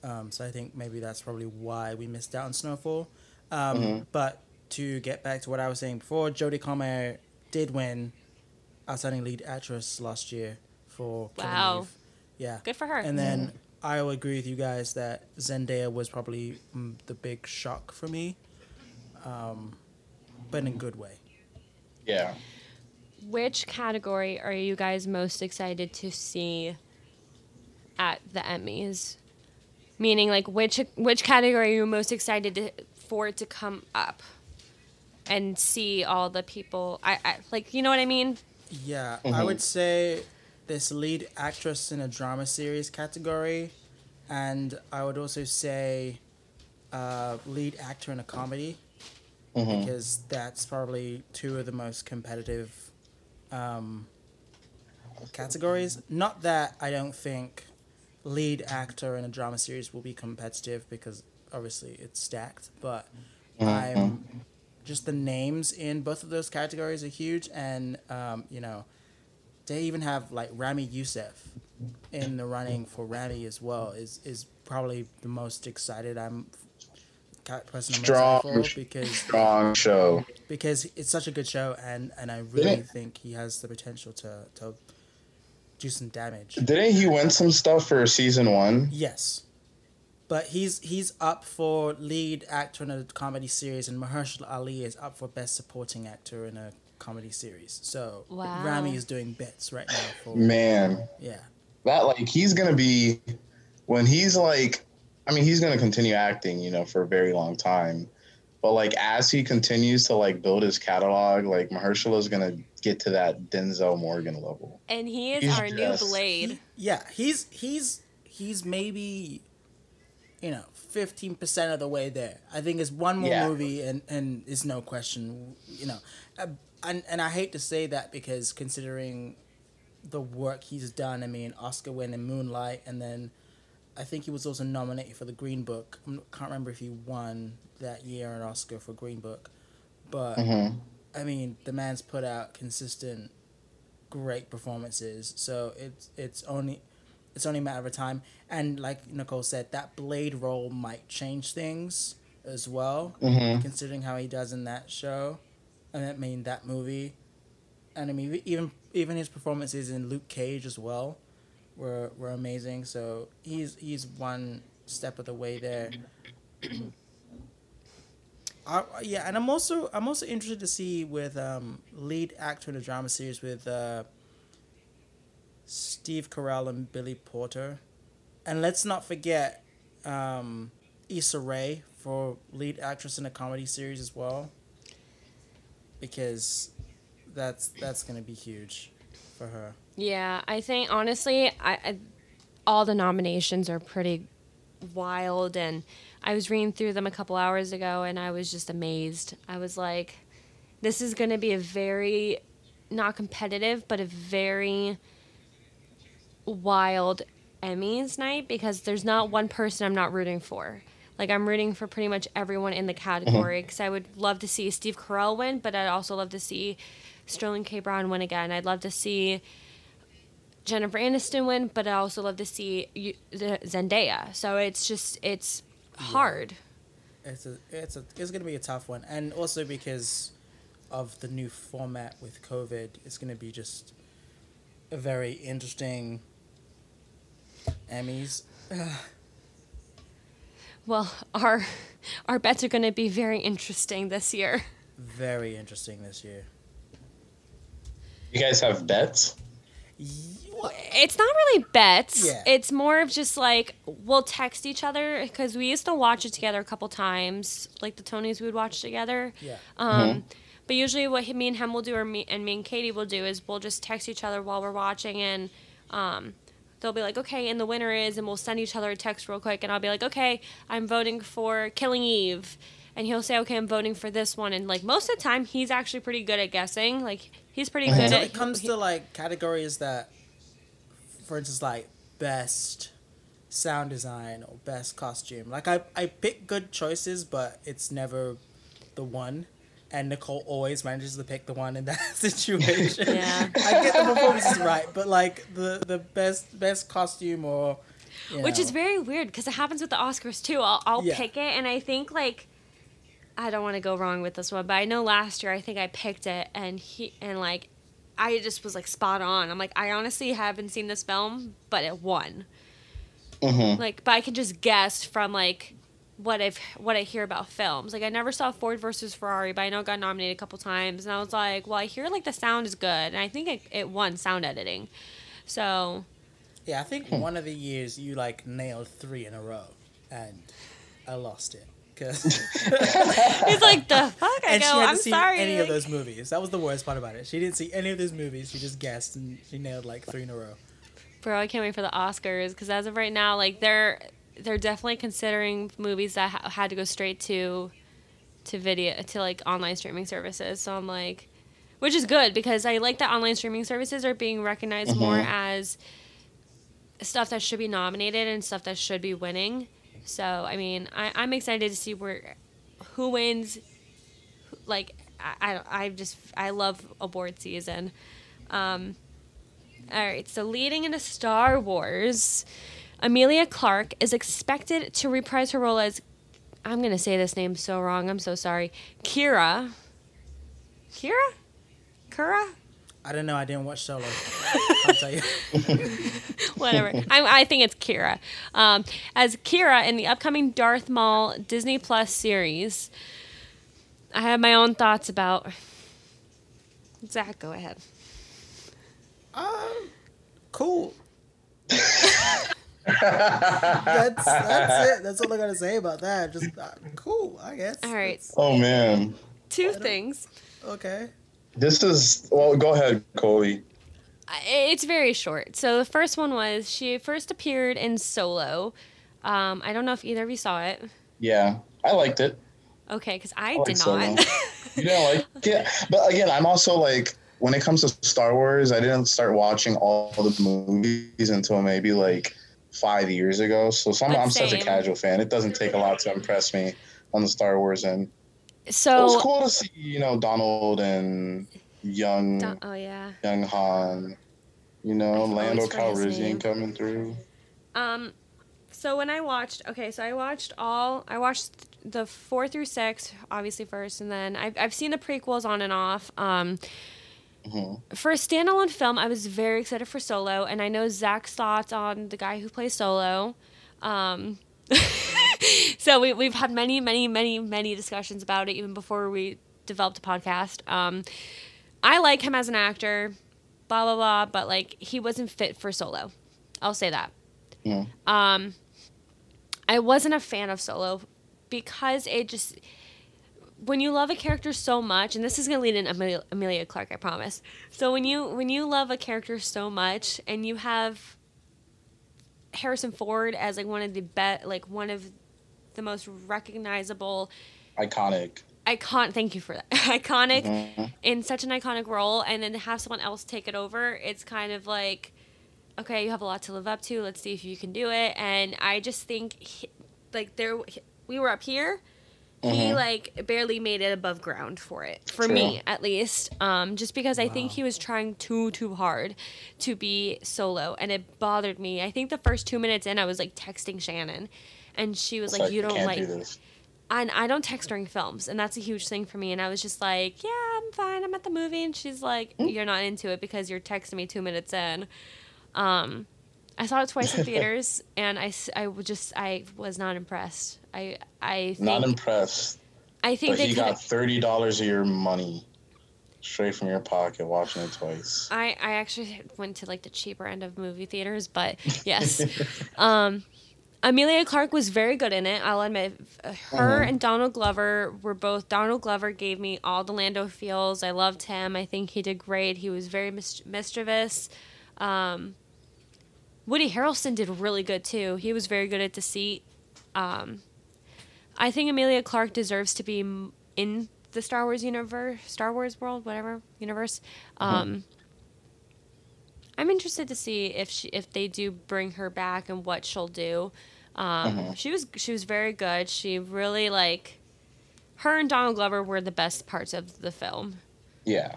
Um, so I think maybe that's probably why we missed out on Snowfall. Um, Mhm. But to get back to what I was saying before, Jodie Comer did win Outstanding Lead Actress last year for Killing Wow. Eve. Yeah. good for her. And then I will agree with you guys that Zendaya was probably mm, the big shock for me, um, but in a good way. Yeah. Which category are you guys most excited to see at the Emmys? Meaning like which which category are you most excited to, for it to come up and see all the people I, I like you know what I mean? Yeah, I Mhm. would say this lead actress in a drama series category, and I would also say uh, lead actor in a comedy Mhm. because that's probably two of the most competitive um, categories. Not that I don't think lead actor in a drama series will be competitive because obviously it's stacked, but I'm just the names in both of those categories are huge, and um, you know, they even have like Ramy Youssef in the running for Ramy as well. Is is probably the most excited I'm person I'm Strong, for because strong show. because it's such a good show, and and I really think he has the potential to to do some damage. Didn't he win some stuff for season one? Yes. But he's he's up for lead actor in a comedy series, and Mahershala Ali is up for best supporting actor in a comedy series. So Wow. Ramy is doing bits right now for Man, yeah. that like he's gonna be when he's like I mean he's gonna continue acting, you know, for a very long time. But like as he continues to like build his catalog, like Mahershala is gonna get to that Denzel Morgan level. And he is He's our new Blade. He- yeah, he's he's he's maybe you know fifteen percent of the way there. I think it's one more Yeah. movie, and and it's no question. You know, uh, and and I hate to say that because considering the work he's done, I mean, Oscar win in Moonlight, and then I think he was also nominated for the Green Book. I can't remember if he won that year an Oscar for Green Book, but Mm-hmm. I mean, the man's put out consistent, great performances. So it's it's only it's only a matter of time. And like Nicole said, that Blade role might change things as well, Mm-hmm. considering how he does in that show. And I mean that movie, and I mean even even his performances in Luke Cage as well, were were amazing. So he's he's one step of the way there. Uh, yeah, and I'm also I'm also interested to see with um, lead actor in a drama series with uh, Steve Carell and Billy Porter, and let's not forget um, Issa Rae for lead actress in a comedy series as well, because that's that's gonna be huge for her. Yeah, I think honestly, I, I all the nominations are pretty wild, and I was reading through them a couple hours ago, and I was just amazed. I was like, this is going to be a very not competitive, but a very wild Emmys night because there's not one person I'm not rooting for. Like I'm rooting for pretty much everyone in the category mm-hmm. because I would love to see Steve Carell win, but I'd also love to see Sterling K. Brown win again. I'd love to see Jennifer Aniston win, but I also love to see Zendaya. So it's just it's hard. It's a it's a it's gonna be a tough one, and also because of the new format with COVID, it's gonna be just a very interesting Emmys. Well, our our bets are going to be very interesting this year. Very interesting this year. You guys have bets? It's not really bets. Yeah. It's more of just like we'll text each other because we used to watch it together a couple times, like the Tonys we would watch together. Yeah. Um, But usually, what me and him will do, or me and me and Katie will do, is we'll just text each other while we're watching, and um, they'll be like, "Okay," and the winner is, and we'll send each other a text real quick, and I'll be like, "Okay, I'm voting for Killing Eve," and he'll say, "Okay, I'm voting for this one," and like most of the time, he's actually pretty good at guessing. Like he's pretty good Until at. it comes he- to like categories that, for instance, like best sound design or best costume. Like I I pick good choices, but it's never the one. And Nicole always manages to pick the one in that situation. Yeah. I get the performances right, but like the the best best costume or you Which is very weird because it happens with the Oscars too. I'll, I'll Yeah. pick it, and I think like I don't want to go wrong with this one, but I know last year I think I picked it, and he and like I just was like spot on. I'm like I honestly haven't seen this film, but it won. Mm-hmm. Like, but I can just guess from like what I've what I hear about films. Like I never saw Ford versus Ferrari, but I know it got nominated a couple times, and I was like, well, I hear like the sound is good, and I think it, it won sound editing. So Yeah, I think hmm. one of the years you like nailed three in a row, and I lost it because it's like the fuck. I and go, she hadn't I'm seen sorry. any like- of those movies. That was the worst part about it. She didn't see any of those movies. She just guessed and she nailed like three in a row. Bro, I can't wait for the Oscars because as of right now, like they're they're definitely considering movies that ha- had to go straight to to video to like online streaming services. So I'm like, which is good because I like that online streaming services are being recognized more as stuff that should be nominated and stuff that should be winning. So I mean, I, I'm excited to see where who wins. Like I, I, I just I love award season. Um, all right, so leading into Star Wars, Emilia Clarke is expected to reprise her role as I'm going to say this name so wrong. I'm so sorry. Kira. Kira? Kira? I don't know. I didn't watch Solo. I'll tell you. Whatever. I, I think it's Kira. Um, as Kira in the upcoming Darth Maul Disney Plus series. I have my own thoughts about. Zach, go ahead. Um, cool. That's that's it. That's all I gotta say about that. Just uh, cool, I guess. All right. It's- oh man, Two things. okay. this is well. Go ahead, Coley. It's very short. So the first one was she first appeared in Solo. Um, I don't know if either of you saw it. Yeah, I liked it. Okay, because I, I like did not. You didn't like it, but again, I'm also like when it comes to Star Wars, I didn't start watching all the movies until maybe like five years ago. So some, I'm such a casual fan. It doesn't take a lot to impress me on the Star Wars end. it so was cool to see, you know, Donald and young Don't- oh yeah. young Han. You know, Lando forget his name. Calrissian coming through. Um, so when I watched, okay, so I watched all, I watched the four through six, obviously first, and then I've, I've seen the prequels on and off. Um, Mhm. for a standalone film, I was very excited for Solo, and I know Zach's thoughts on the guy who plays Solo. Um, so we, we've had many, many, many, many discussions about it even before we developed a podcast. Um, I like him as an actor, blah blah blah, but like he wasn't fit for Solo. I'll say that. Yeah. Um, I wasn't a fan of Solo because it just when you love a character so much, and this is gonna lead in Emilia, Emilia Clarke, I promise. So when you when you love a character so much, and you have Harrison Ford as like one of the bet like one of the most recognizable Iconic. icon thank you for that iconic Mhm. in such an iconic role and then to have someone else take it over it's kind of like okay you have a lot to live up to let's see if you can do it and i just think he, like there we were up here he Mhm. like barely made it above ground for it for True. me at least um just because i think he was trying too too hard to be solo and it bothered me i think the first two minutes in i was like texting shannon and she was It's like, you don't like do and I don't text during films, and that's a huge thing for me. And I was just like, "Yeah, I'm fine. I'm at the movie," and she's like, Hmm? "You're not into it because you're texting me two minutes in." Um, I saw it twice in theaters, and I, would just I was not impressed. I I think Not impressed. I think But they he got thirty dollars of your money straight from your pocket watching it twice. I, I actually went to like the cheaper end of movie theaters, but yes. um, Emilia Clarke was very good in it. I'll admit, her Mhm. and Donald Glover were both. Donald Glover gave me all the Lando feels. I loved him. I think he did great. He was very mis- mischievous. Um, Woody Harrelson did really good too. He was very good at deceit. Um, I think Emilia Clarke deserves to be in the Star Wars universe, Star Wars world, whatever universe. Um, I'm interested to see if she if they do bring her back and what she'll do. Um, Mhm. She was she was very good. She really like her and Donald Glover were the best parts of the film. Yeah.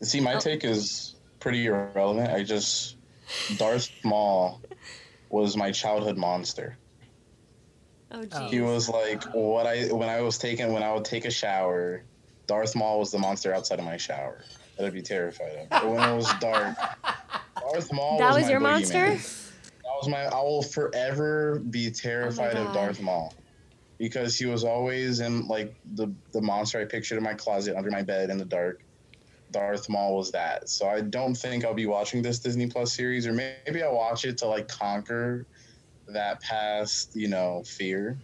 See, my Oh. take is pretty irrelevant. I just Darth Maul was my childhood monster. Oh Oh. He was like what I when I was taking when I would take a shower. Darth Maul was the monster outside of my shower that I'd be terrified of. But when it was dark, Darth Maul That was, was my your boogeyman. monster? That was my. I will forever be terrified of oh Darth Maul because he was always in like the the monster I pictured in my closet under my bed in the dark. Darth Maul was that. So I don't think I'll be watching this Disney Plus series, or maybe I'll watch it to like conquer that past, you know, fear.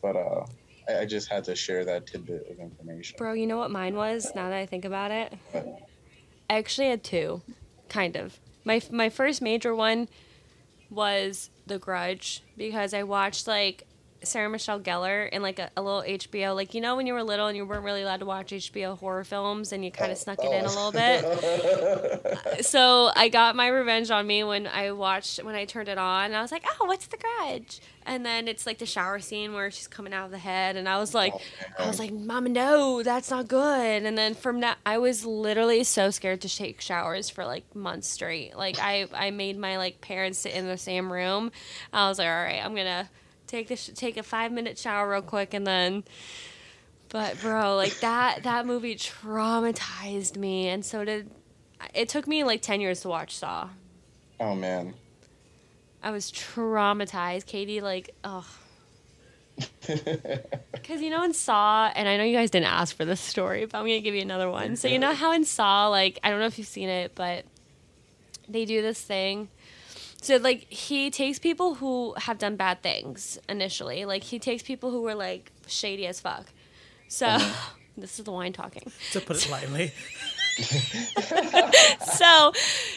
But uh, I, I just had to share that tidbit of information. Bro, you know what mine was? Now that I think about it, I actually had two, kind of. My my first major one was The Grudge because I watched like Sarah Michelle Gellar in like a, a little HBO, like you know when you were little and you weren't really allowed to watch HBO horror films and you kind of oh, snuck it in a oh. little bit. so I got my revenge on me when I watched when I turned it on. And I was like, "Oh, what's the grudge?" And then it's like the shower scene where she's coming out of the head, and I was like, oh, I was like, "Mama, no, that's not good." And then from that, I was literally so scared to take showers for like months straight. Like I, I made my like parents sit in the same room. I was like, "All right, I'm gonna take this, take a five minute shower real quick, and then." But bro, like that that movie traumatized me, and so did. It took me like ten years to watch Saw. oh man. I was traumatized. Katie, like, oh Because you know in Saw, and I know you guys didn't ask for this story, but I'm gonna give you another one. So you know how in Saw, like, I don't know if you've seen it, but they do this thing so like he takes people who have done bad things initially. Like he takes people who were like shady as fuck. So Uh-huh. this is the wine talking. To put it lightly. so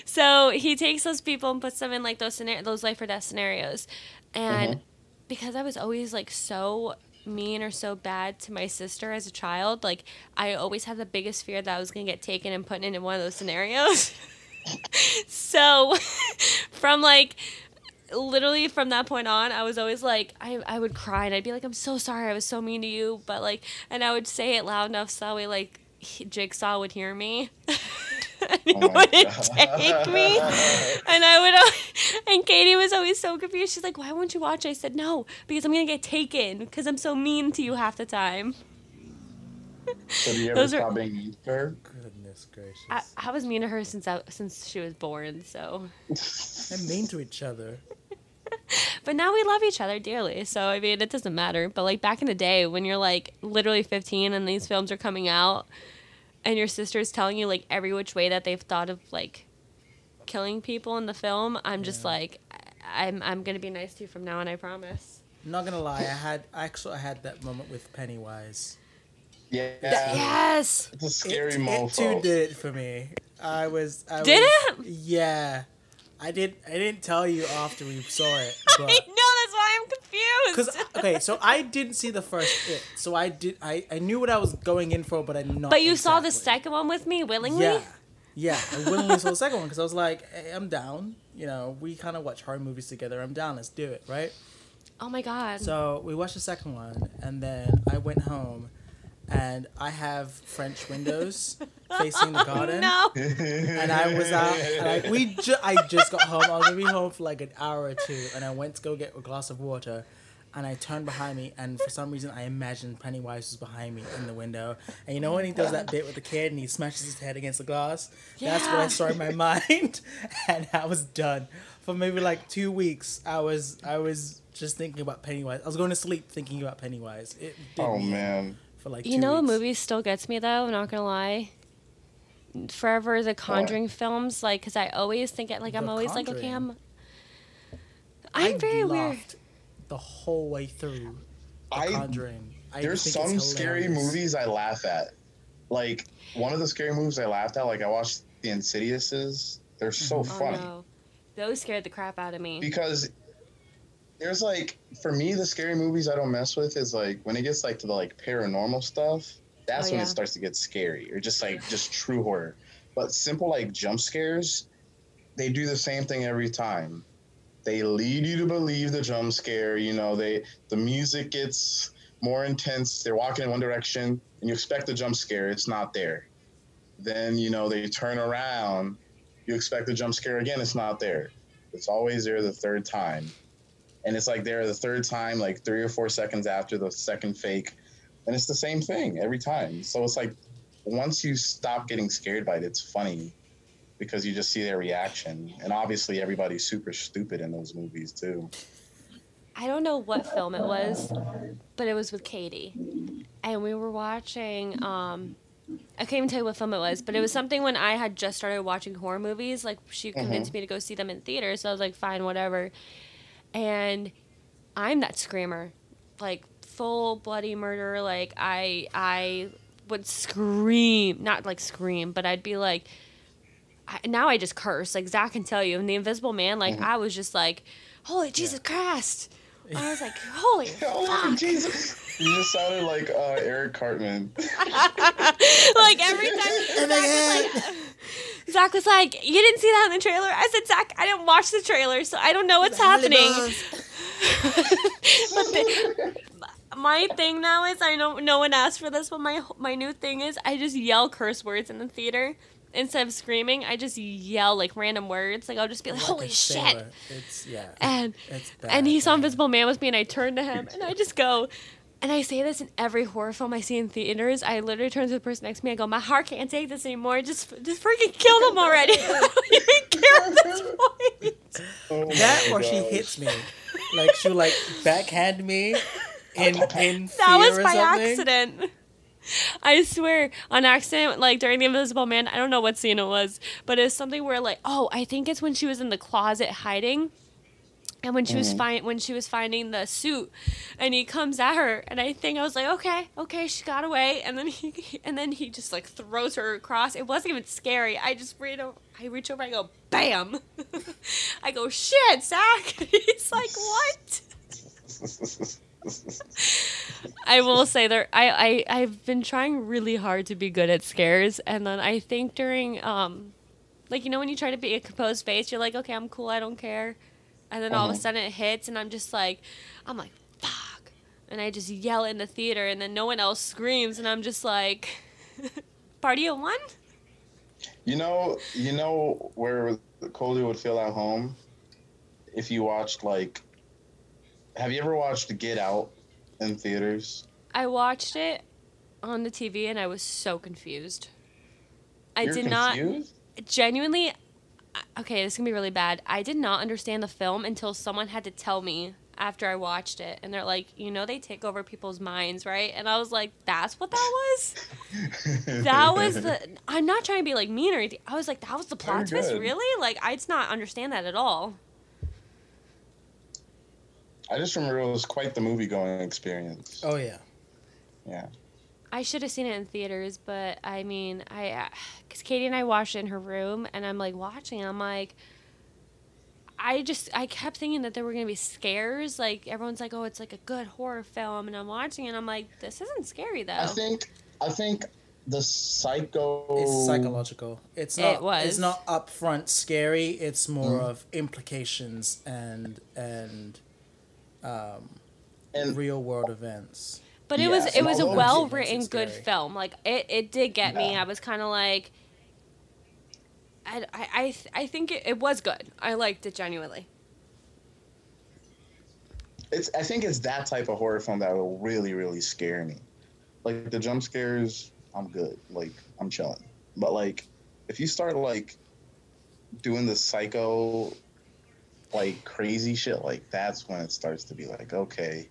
so he takes those people and puts them in like those scenar- those life or death scenarios and because i was always like so mean or so bad to my sister as a child like i always had the biggest fear that i was going to get taken and put into one of those scenarios so from like literally from that point on i was always like I, I would cry and i'd be like i'm so sorry. I was so mean to you. But like and i would say it loud enough so that way like he- jigsaw would hear me. And he Oh wouldn't God. take me. And i would and katie was always so confused. She's like why won't you watch? I said no because i'm gonna get taken because i'm so mean to you half the time. So do you ever Those are- stop being mean to her? Gracious. I, I was mean to her since I, since she was born so and mean to each other. But now we love each other dearly. So, I mean, it doesn't matter. But, like, back in the day when you're, like, literally 15 and these films are coming out and your sister's telling you, like, every which way that they've thought of, like, killing people in the film, I'm just Yeah. like, I- I'm, I'm going to be nice to you from now on, I promise. Not gonna lie, I had I actually I had that moment with Pennywise. Yeah. Yes! It's a scary it, it too did it for me. I was. I Did was, it? Yeah. I did. I didn't tell you after we saw it, I know, that's why I'm confused. because okay, so I didn't see the first it, so I did. I I knew what I was going in for, but I did not. but you saw the second one with me willingly? Yeah, yeah. I willingly saw the second one because I was like, hey, I'm down. You know, we kind of watch horror movies together. I'm down. Let's do it, right? Oh my god. So we watched the second one, and then I went home, and I have French windows facing the garden. no. And I was out, and like we, ju- I just got home. I was gonna be home for like an hour or two, and I went to go get a glass of water, and I turned behind me, and for some reason I imagined Pennywise was behind me in the window. And you know when he does that bit with the kid and he smashes his head against the glass? Yeah. That's what I Yeah. saw in my mind, and I was done. For maybe like two weeks, I was I was just thinking about Pennywise. I was going to sleep thinking about Pennywise. It did Oh me in man. For like You two know, a movie still gets me though. I'm not gonna lie. Forever the Conjuring films, like, cause I always think it, like I'm The always like, okay, I'm. I'm I very weird. the whole way through. The I Conjuring. I there's think some it's scary movies I laugh at. Like one of the scary movies I laughed at, like I watched the Insidiouses. They're so mm-hmm. Oh funny no, those scared the crap out of me. because there's like for me the scary movies I don't mess with is like when it gets like to the like paranormal stuff. That's Oh, when yeah. it starts to get scary or just like just true horror. But simple like jump scares, they do the same thing every time. They lead you to believe the jump scare. You know, they the music gets more intense. They're walking in one direction, and you expect the jump scare. It's not there. Then you know they turn around. You expect the jump scare again. It's not there. It's always there the third time, and it's like they're the third time, like three or four seconds after the second fake, and it's the same thing every time. So it's like once you stop getting scared by it, it's funny because you just see their reaction, and obviously everybody's super stupid in those movies too. I don't know what film it was, but it was with Katie, and we were watching. Um, I can't even tell you what film it was, but it was something when I had just started watching horror movies. Like she convinced me to go see them in theaters, so I was like, fine, whatever. And I'm that screamer, like full bloody murder. Like I I would scream, not like scream, but I'd be like. I, now I just curse. Like Zach can tell you, and the Invisible Man, like mm-hmm. I was just like, "Holy Jesus Christ!" I was like, "Holy fuck!" Jesus! You just sounded like uh, Eric Cartman. like every time Zach was like, Zach was like, "You didn't see that in the trailer." I said, "Zach, I didn't watch the trailer, so I don't know what's happening." but the, my thing now is I know no one asked for this, but my my new thing is I just yell curse words in the theater instead of screaming. I just yell like random words. Like I'll just be like, Like "Holy shit!" It's yeah. And It's and he saw man. Invisible Man with me, and I turned to him, and I just go. And I say this in every horror film I see in theaters. I literally turn to the person next to me. I go, "My heart can't take this anymore. Just, just freaking kill them already. you don't care at this point." Oh That my or she hits me, like she like backhand me in in fear That was or by something. accident. I swear, on accident, like during the Invisible Man, I don't know what scene it was, but it's something where like, oh, I think it's when she was in the closet hiding, and when she was find when she was finding the suit, and he comes at her, and I think I was like, okay, okay, she got away, and then he and then he just like throws her across. It wasn't even scary. I just read over, I reach over, I go, bam, I go, shit, Zach. He's like, what? I will say there I, I I've been trying really hard to be good at scares and then I think during um like you know when you try to be a composed face you're like okay I'm cool I don't care and then all of a Mhm. sudden it hits and I'm just like I'm like fuck and I just yell in the theater and then no one else screams and I'm just like party of one You know, you know where Coley would feel at home if you watched like. Have you ever watched Get Out in theaters? I watched it on the TV and I was so confused I You're did not genuinely okay this is gonna be really bad i did not understand the film until someone had to tell me after i watched it and they're like you know they take over people's minds right and i was like that's what that was that was the i'm not trying to be like mean or anything i was like that was the plot Very twist good. really like i did not understand that at all I just remember it was quite the movie going experience. Oh yeah. Yeah. I should have seen it in theaters but i mean i because katie and i watched it in her room and i'm like watching i'm like I just I kept thinking that there were gonna be scares. Like everyone's like, "Oh, it's like a good horror film," and I'm watching, it and I'm like, "This isn't scary though." I think I think the psycho. It's psychological. It's not. It not. was. It's not upfront scary. It's more Mm. of implications and and um, And real world events. But it was it was a well written good film. Like it, it did get me. I was kind of like, I, I, I, th- I think it, it was good. I liked it genuinely. it's I think it's that type of horror film that will really really scare me. Like the jump scares, I'm good. Like I'm chilling. But like if you start like doing the psycho like crazy shit like that's when it starts to be like okay,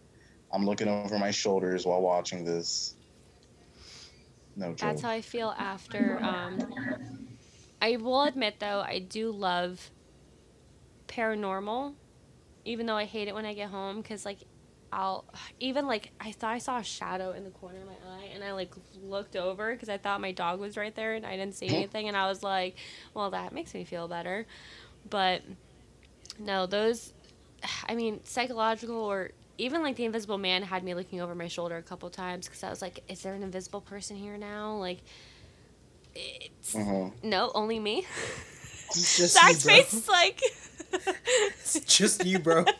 I'm looking over my shoulders while watching this. No joke. That's how I feel after. Um, I will admit though, I do love paranormal, even though I hate it when I get home because like. I'll even like I thought I saw a shadow in the corner of my eye, and I like looked over because I thought my dog was right there, and I didn't see anything, and I was like, "Well, that makes me feel better." But no, those, I mean, psychological or even like the Invisible Man had me looking over my shoulder a couple times because I was like, "Is there an invisible person here now?" Like, it's Mhm. no, only me. It's just Zach's you, bro. face is like. It's just you, bro.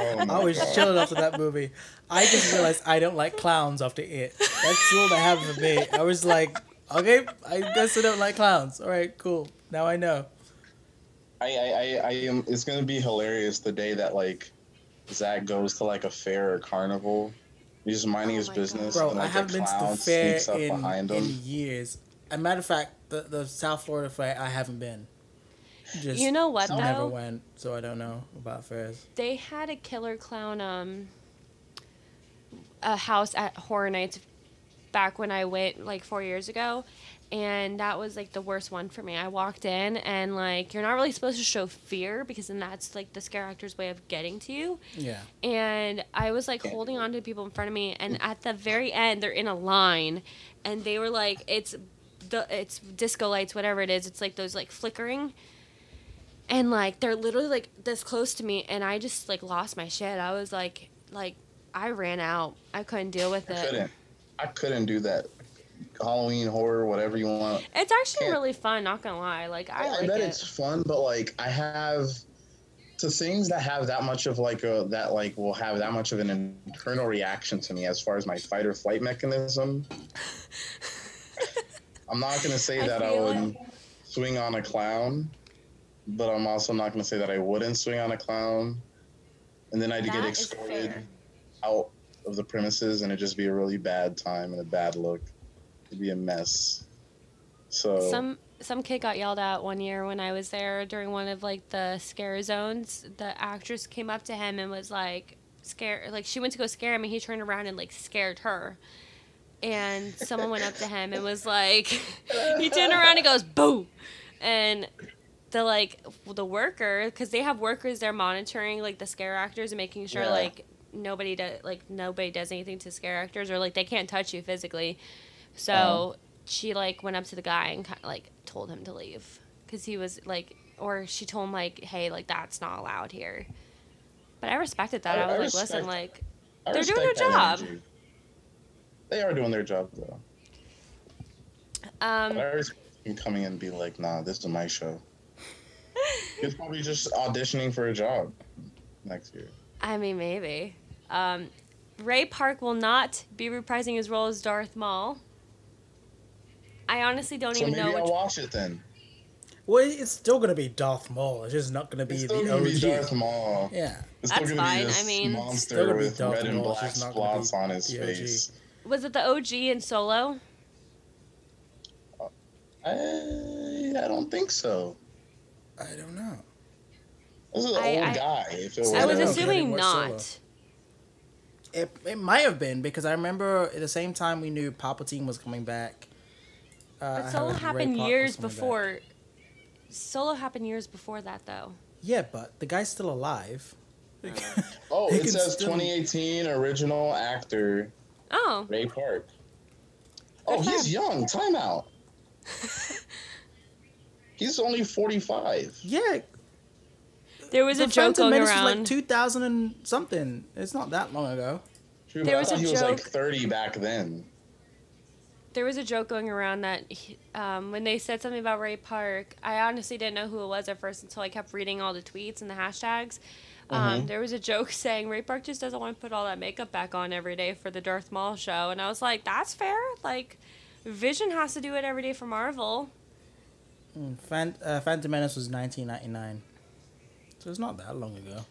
Oh I was God. chilling after that movie. I just realized I don't like clowns after it. That's all that happened for me. I was like, okay, I guess I don't like clowns. All right, cool. Now I know. I, I, I, I am. It's gonna be hilarious the day that like Zach goes to like a fair or carnival. He's just minding Oh his my business, Bro, and I haven't been to the fair in, in years. As a matter of fact, the, the South Florida fair, I haven't been. Just You know what I never went, so I don't know about fairs. They had a killer clown um a house at Horror Nights back when I went like 4 years ago and that was like the worst one for me. I walked in and like you're not really supposed to show fear because then that's like the scare actor's way of getting to you. Yeah. and I was like holding on to people in front of me, and at the very end, they're in a line, and they were like, "It's the it's disco lights, whatever it is. It's like those like flickering." And like they're literally like this close to me, and I just like lost my shit. I was like, like I ran out. I couldn't deal with I it. couldn't. I couldn't do that. Halloween horror, whatever you want. It's actually Can't- really fun. Not gonna lie, like I I, like bet it. it's fun, but like I have to things that have that much of like a that like will have that much of an internal reaction to me as far as my fight or flight mechanism. I'm not gonna say I that I would swing on a clown, but I'm also not gonna say that I wouldn't swing on a clown, and then I'd get escorted out of the premises, and it'd just be a really bad time and a bad look. It'd be a mess. So Some some kid got yelled at one year when I was there during one of like the scare zones. The actress came up to him and was like scare like she went to go scare him and he turned around and like scared her. and someone went up to him and was like, he turned around and goes, "Boo!" and the like the worker because they have workers there monitoring like the scare actors and making sure Yeah. like nobody does like nobody does anything to scare actors or like they can't touch you physically so Uh-huh. she like went up to the guy and kind of like told him to leave because he was like or she told him like hey like that's not allowed here but i respected that I- i, was I like listen like I They're doing their job. energy. They are doing their job though. um But I respect him coming in and be like, "Nah, this is my show." He's probably just auditioning for a job next year. I mean, maybe. Um, Ray Park will not be reprising his role as Darth Maul. I honestly don't So even maybe know I'll which. watch it then. Well, it's still gonna be Darth Maul. It's just not gonna be It's the still gonna be OG. Darth Maul. Yeah. It's That's still fine, be I mean- Still monster gonna with Darth red and Maul, black just not gonna be spots on his face. Was it the OG in Solo? Uh, I, I don't think so. I don't know. This is an I- old I- guy. If it was I was I assuming didn't Solo. not. It, it might have been because I remember at the same time we knew Palpatine was coming back. Uh, But Solo happened Park years coming back. before. Solo happened years before that, though. Yeah, but the guy's still alive. Oh, it says still- 2018 original actor Oh, Ray Park. Oh, Good he's young. Time out. he's only 45. yeah, there was the a joke Phantom going Menace around. was like 2000 and something. It's not that long ago. True, There but I was a thought he was like 30 back then. There was a joke going around that he- um, when they said something about Ray Park, I honestly didn't know who it was at first until I kept reading all the tweets and the hashtags. Um, Mhm. there was a joke saying Ray Park just doesn't want to put all that makeup back on every day for the Darth Maul show, and I was like, that's fair. Like, Vision has to do it every day for Marvel. Mm, Fan, uh, Phantom Menace was 1999, so it's not that long ago.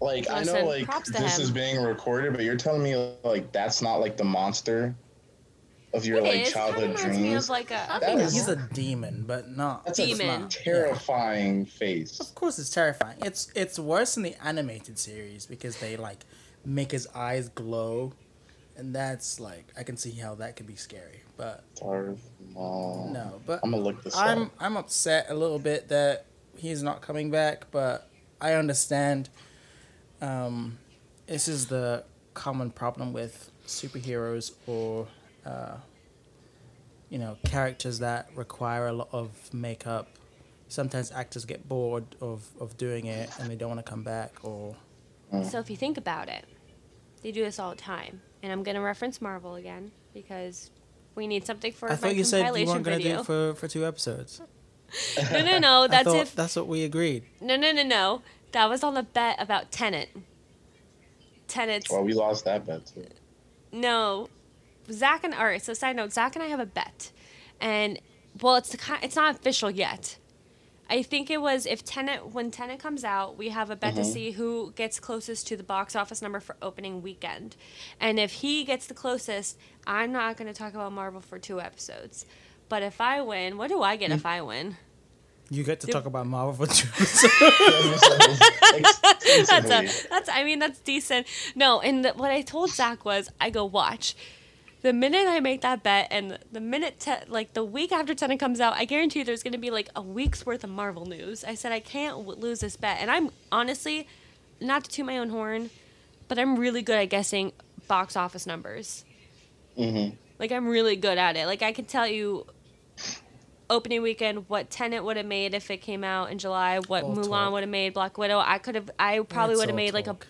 Like I know, like this him. is being recorded, but you're telling me like that's not like the monster of your It like is. Childhood kind of reminds me dreams. of like a. I That think is- he's a demon, but not. That's Demon. a not- terrifying face. Of course, it's terrifying. It's it's worse in the animated series because they like make his eyes glow, and that's like I can see how that could be scary. But Darth Maul. no, but I'm gonna look this I'm up. I'm upset a little bit that he's not coming back, but I understand. Um, this is the common problem with superheroes or, uh, you know, characters that require a lot of makeup. Sometimes actors get bored of, of doing it and they don't want to come back or So if you think about it, they do this all the time, and I'm gonna reference Marvel again because we need something for I my thought you said you weren't going to do it for, for two episodes. no, no, no. I That's thought if that's what we agreed. No, no, no, no. That was on the bet about Tenet. Tenet's Well, we lost that bet too. no. Zach and all right. So side note, Zach and I have a bet, and well, it's the it's not official yet. I think it was if Tenet when Tenet comes out, we have a bet to Mhm. see who gets closest to the box office number for opening weekend, and if he gets the closest, I'm not going to talk about Marvel for two episodes. But if I win, what do I get if I win? You get to Dude. talk about Marvel for two episodes. that's a, that's I mean that's decent. No, and the, what I told Zach was I go watch. The minute I make that bet, and the minute te- like the week after Tenet comes out, I guarantee you there's gonna be like a week's worth of Marvel news. I said I can't w- lose this bet, and I'm honestly, not to toot my own horn, but I'm really good at guessing box office numbers. Mhm. Like I'm really good at it. Like I can tell you opening weekend what Tenet would have made if it came out in July, what All Mulan would have made, Black Widow. I could have I probably would have all made like a talk.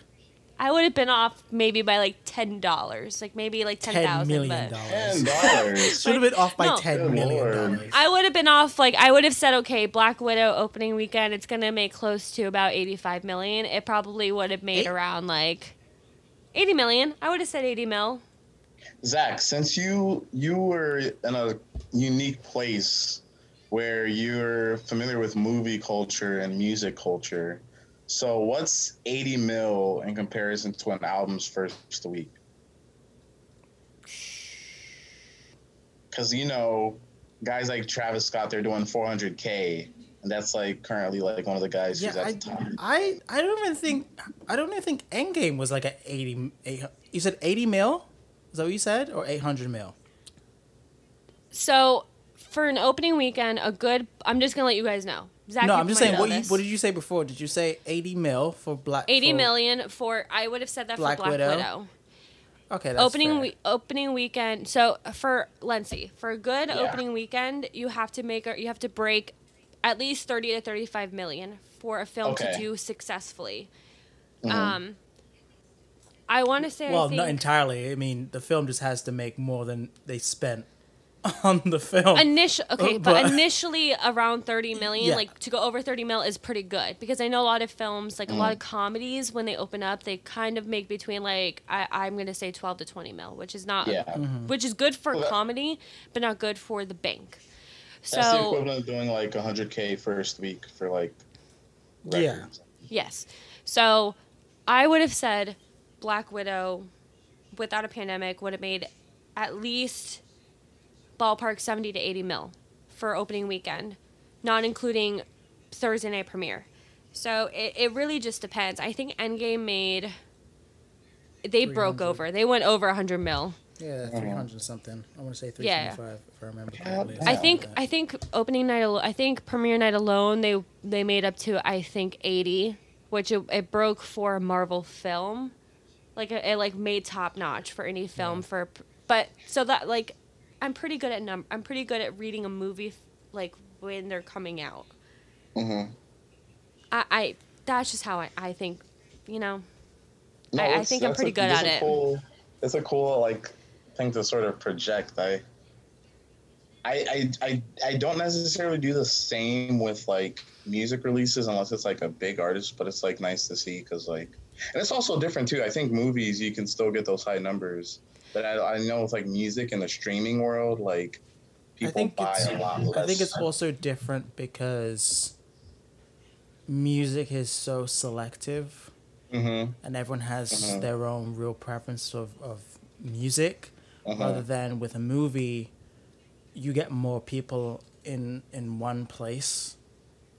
I would have been off maybe by like ten dollars. Like maybe like ten ten thousand million but Ten dollars. dollars. Should have been off by No. ten Good million lord. dollars. I would have been off like I would have said, okay, Black Widow opening weekend, it's gonna make close to about eighty five million. It probably would have made Eight- around like eighty million. I would have said eighty mil. Zach, since you you were in a unique place where you're familiar with movie culture and music culture, so what's 80 mil in comparison to an album's first week? Because you know, guys like Travis Scott, they're doing 400k, and that's like currently like one of the guys who's Yeah, at I, the top. I, I don't even think I don't even think Endgame was like a 80, 800 You said eighty mil Is that what you said? Or 800 mil? So for an opening weekend, a good. I'm just gonna let you guys know. Zach, no, I'm just saying. What, you, what did you say before? Did you say 80 mil for Black? Eighty for- million for I would have said that Black for Black Widow? Widow. Okay, that's opening fair. we- opening weekend. So for Lency, for a good Yeah. opening weekend, you have to make a, you have to break at least 30 to 35 million for a film to do successfully. Mhm. Um I want to say Well, I think not entirely. I mean, the film just has to make more than they spent on the film. Initial, okay, but, but- initially around 30 million, Yeah. like to go over 30 mil is pretty good because I know a lot of films, like a Mm. lot of comedies, when they open up, they kind of make between like, I, I'm going to say 12 to 20 mil, which is not, Yeah. Mm-hmm. which is good for Well, comedy, but not good for the bank. That's the equivalent of doing like 100k first week for like. Yeah. yes. So I would have said Black Widow without a pandemic would have made at least ballpark 70 to 80 mil for opening weekend, not including Thursday night premiere. So it, it really just depends. I think Endgame made they broke over. They went over 100 mil. yeah, 300 something. I want to say Yeah. 325 if I remember Yeah, correctly. I think I think opening night al- I think premiere night alone they they made up to I think 80, which it, it broke for a Marvel film. Like it, it like made top notch for any film for but so that like I'm pretty good at num I'm pretty good at reading a movie f- like when they're coming out. Mhm. I, I that's just how I, I think, you know. No, I- I think I'm pretty a- good at a it. Cool, it's a cool like thing to sort of project. I, I, I, I, I don't necessarily do the same with like music releases unless it's like a big artist, but it's like nice to see because like, and it's also different too. I think movies you can still get those high numbers, but I, I know with like music in the streaming world, like I people think buy a lot less. I think it's also different because music is so selective Mm-hmm. and everyone has Mhm. their own real preference of, of music Uh-huh. rather than with a movie you get more people in in one place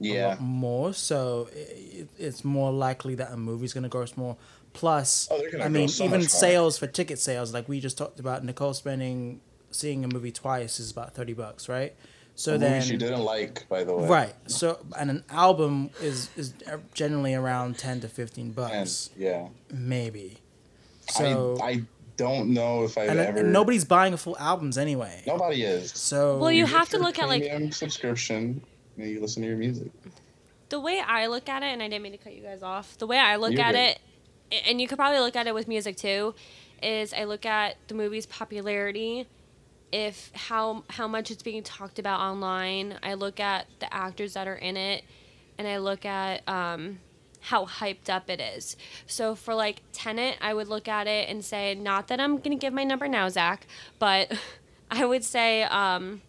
a Yeah. lot more so it, it's more likely that a movie's going to gross more plus Oh, i mean so even sales for ticket sales like we just talked about nicole spending seeing a movie twice is about 30 bucks right so a then movie she didn't like, by the way. right so and an album is is generally around 10 to 15 And bucks yeah, maybe so I, I don't know if I've and, ever. and nobody's buying a full albums anyway Nobody is. so Well, you get have to look at, like- premium subscription. And you listen to your music. the way I look at it, and I didn't mean to cut you guys off. The way I look You're at good. it, and you could probably look at it with music too, is I look at the movie's popularity, if how how much it's being talked about online. I look at the actors that are in it, and I look at um, how hyped up it is. So for like Tenet, I would look at it and say, not that I'm gonna give my number now, Zach, but I would say. Um,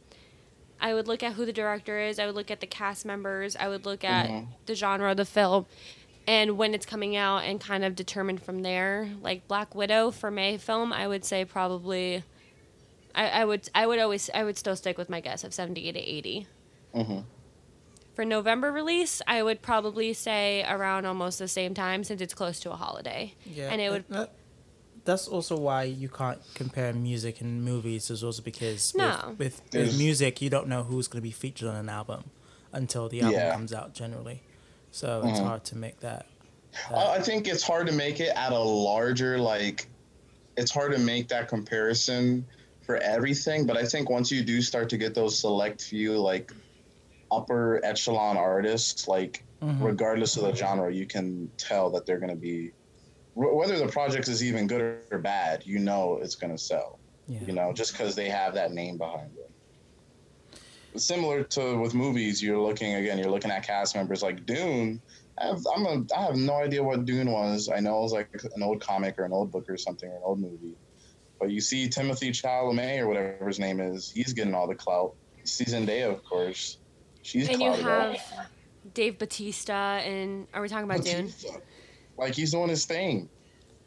I would look at who the director is. I would look at the cast members. I would look at Mhm. the genre of the film and when it's coming out and kind of determine from there. Like Black Widow for May film, I would say probably I, I would I would always I would still stick with my guess of 70 to 80. Mm-hmm. For November release, I would probably say around almost the same time since it's close to a holiday. Yeah, And it would- that- that's also why you can't compare music and movies. Is also because No. with, with, with music, you don't know who's going to be featured on an album until the album Yeah. comes out. Generally, so it's Mhm. hard to make that. I think it's hard to make it at a larger like. It's hard to make that comparison for everything, but I think once you do start to get those select few like upper echelon artists, like Mhm. regardless of the genre, you can tell that they're going to be whether the project is even good or bad. You know it's going to sell. Yeah. you know, just because they have that name behind it. Similar to with movies, you're looking again. You're looking at cast members like Dune. I have, I'm a, I have no idea what Dune was. I know it was like an old comic or an old book or something or an old movie. But you see Timothée Chalamet or whatever his name is, he's getting all the clout. Zendaya, of course, she's and you clouted up. have Dave Bautista and are we talking about Dune? Like he's doing his thing.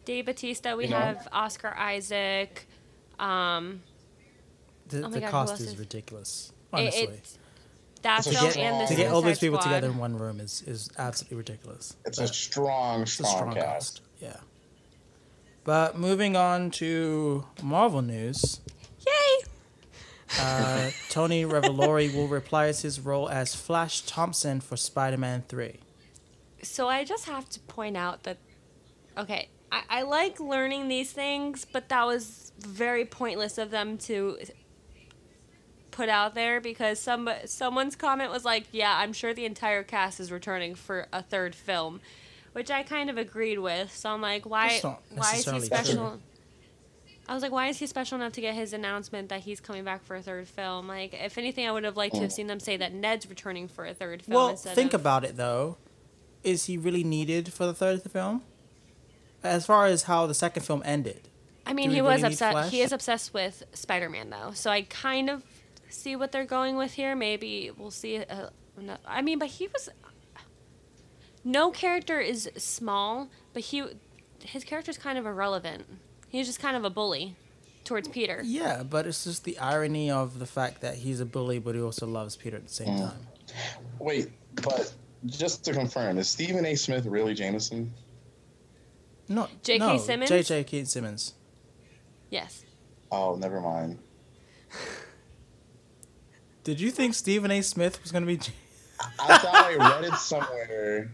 Dave Bautista, we You know? have Oscar Isaac. Um, The, Oh my the God, who cost else is is- ridiculous. it, Honestly, it's that It's film strong- and the to get all those people Squad. together in one room is, is absolutely ridiculous. It's But a strong, it's a strong, strong cast. cast. Yeah. But moving on to Marvel news, Yay! uh, Tony Revolori will reprise his role as Flash Thompson for Spider-Man Three. So I just have to point out that, okay, I, I like learning these things, but that was very pointless of them to put out there because some someone's comment was like, "Yeah, I'm sure the entire cast is returning for a third film," which I kind of agreed with. So I'm like, why why is he special? true. I was like, why is he special enough to get his announcement that he's coming back for a third film? Like, if anything, I would have liked to have mm. seen them say that Ned's returning for a third film. Well, instead think of, about it though. Is he really needed for the third film? As far as how the second film ended. I mean, he we was really need upset. He is obsessed with Spider-Man, though. So I kind of see what they're going with here. Maybe we'll see. A, I mean, but he was. No character is small, but he, his character's kind of irrelevant. He's just kind of a bully towards Peter. Yeah, but it's just the irony of the fact that he's a bully, but he also loves Peter at the same Mm. time. Wait, but just to confirm, is Stephen A. Smith really Jameson? Not J.K. no, Simmons? J.J. Keith Simmons. Yes. Oh, never mind. Did you think Stephen A. Smith was gonna be? I thought I read it somewhere.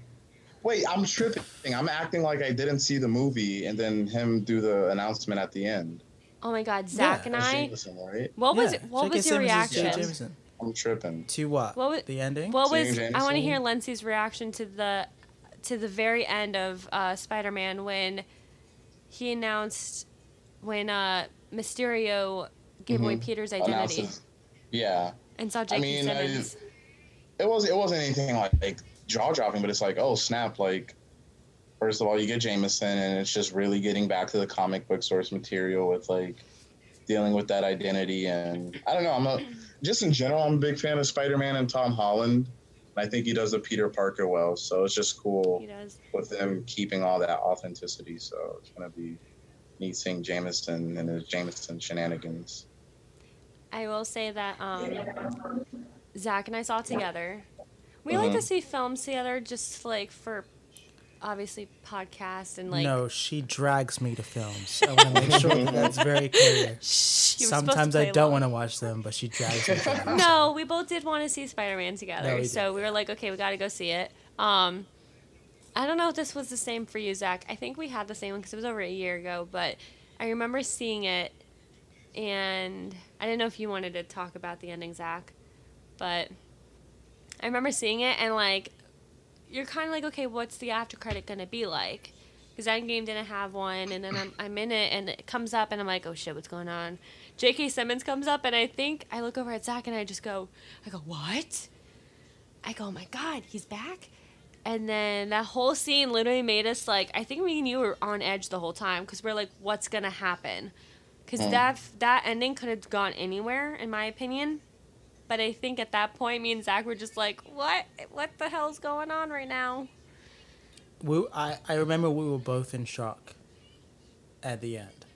Wait, I'm tripping. I'm acting like I didn't see the movie and then him do the announcement at the end. Oh my God, Zach Yeah, and I. Jameson, right? What was Yeah, what J.K. was your Simmons is J. reaction? I'm tripping. To what? What was- the ending? What Seeing was I want to hear Lindsay's reaction to the to the very end of uh, Spider-Man when he announced when uh, Mysterio gave away Mhm. Peter's identity Announces- Yeah, and saw J.K. mean, I- Simmons. it was. It wasn't anything like, like jaw dropping, but it's like, oh snap! Like, first of all, you get Jameson, and it's just really getting back to the comic book source material with like dealing with that identity. And I don't know. I'm a just in general, I'm a big fan of Spider-Man and Tom Holland. And I think he does the Peter Parker well, so it's just cool. with them keeping all that authenticity. So it's gonna be neat seeing Jameson and his Jameson shenanigans. I will say that um, Zach and I saw it together. We like to see films together, just like for obviously podcast and like. no, she drags me to films. I want to make sure that that's very clear. Shh, you were supposed to Sometimes I don't want to watch them, but she drags me. to them. no, we both did want to see Spider Man No, together, we so we were like, okay, we got to go see it. Um, I don't know if this was the same for you, Zach. I think we had the same one because it was over a year ago, but I remember seeing it, and I didn't know if you wanted to talk about the ending, Zach, but I remember seeing it and like, you're kind of like, okay, what's the after credit gonna be like? Because Endgame didn't have one, and then I'm, I'm in it, and it comes up, and I'm like, oh shit, what's going on? J.K. Simmons comes up, and I think I look over at Zach, and I just go, I go, what? I go, oh my god, he's back. And then that whole scene literally made us like, I think me and you were on edge the whole time because we're like, what's gonna happen? Because Mm. that that ending could have gone anywhere, in my opinion. But I think at that point, me and Zach were just like, what? What the hell's going on right now? We, I, I remember we were both in shock at the end.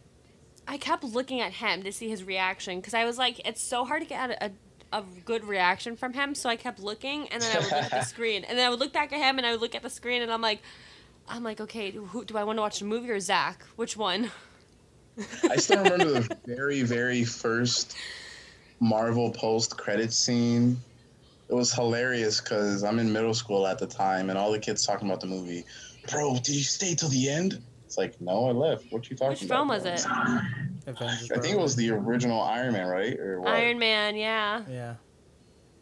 I kept looking at him to see his reaction because I was like, it's so hard to get a, a, a good reaction from him. So I kept looking, and then I would look at the screen, and then I would look back at him, and I would look at the screen, and I'm like, I'm like, okay, who, do I want to watch the movie or Zach? Which one? I still remember the very, very first Marvel post credit scene. It was hilarious because I'm in middle school at the time, and all the kids talking about the movie. Bro, did you stay till the end? It's like, no, I left. What you talking Which about? Which film was bro? it? Avengers. I think it was the original Iron Man, right? Or what? Iron Man, yeah. Yeah.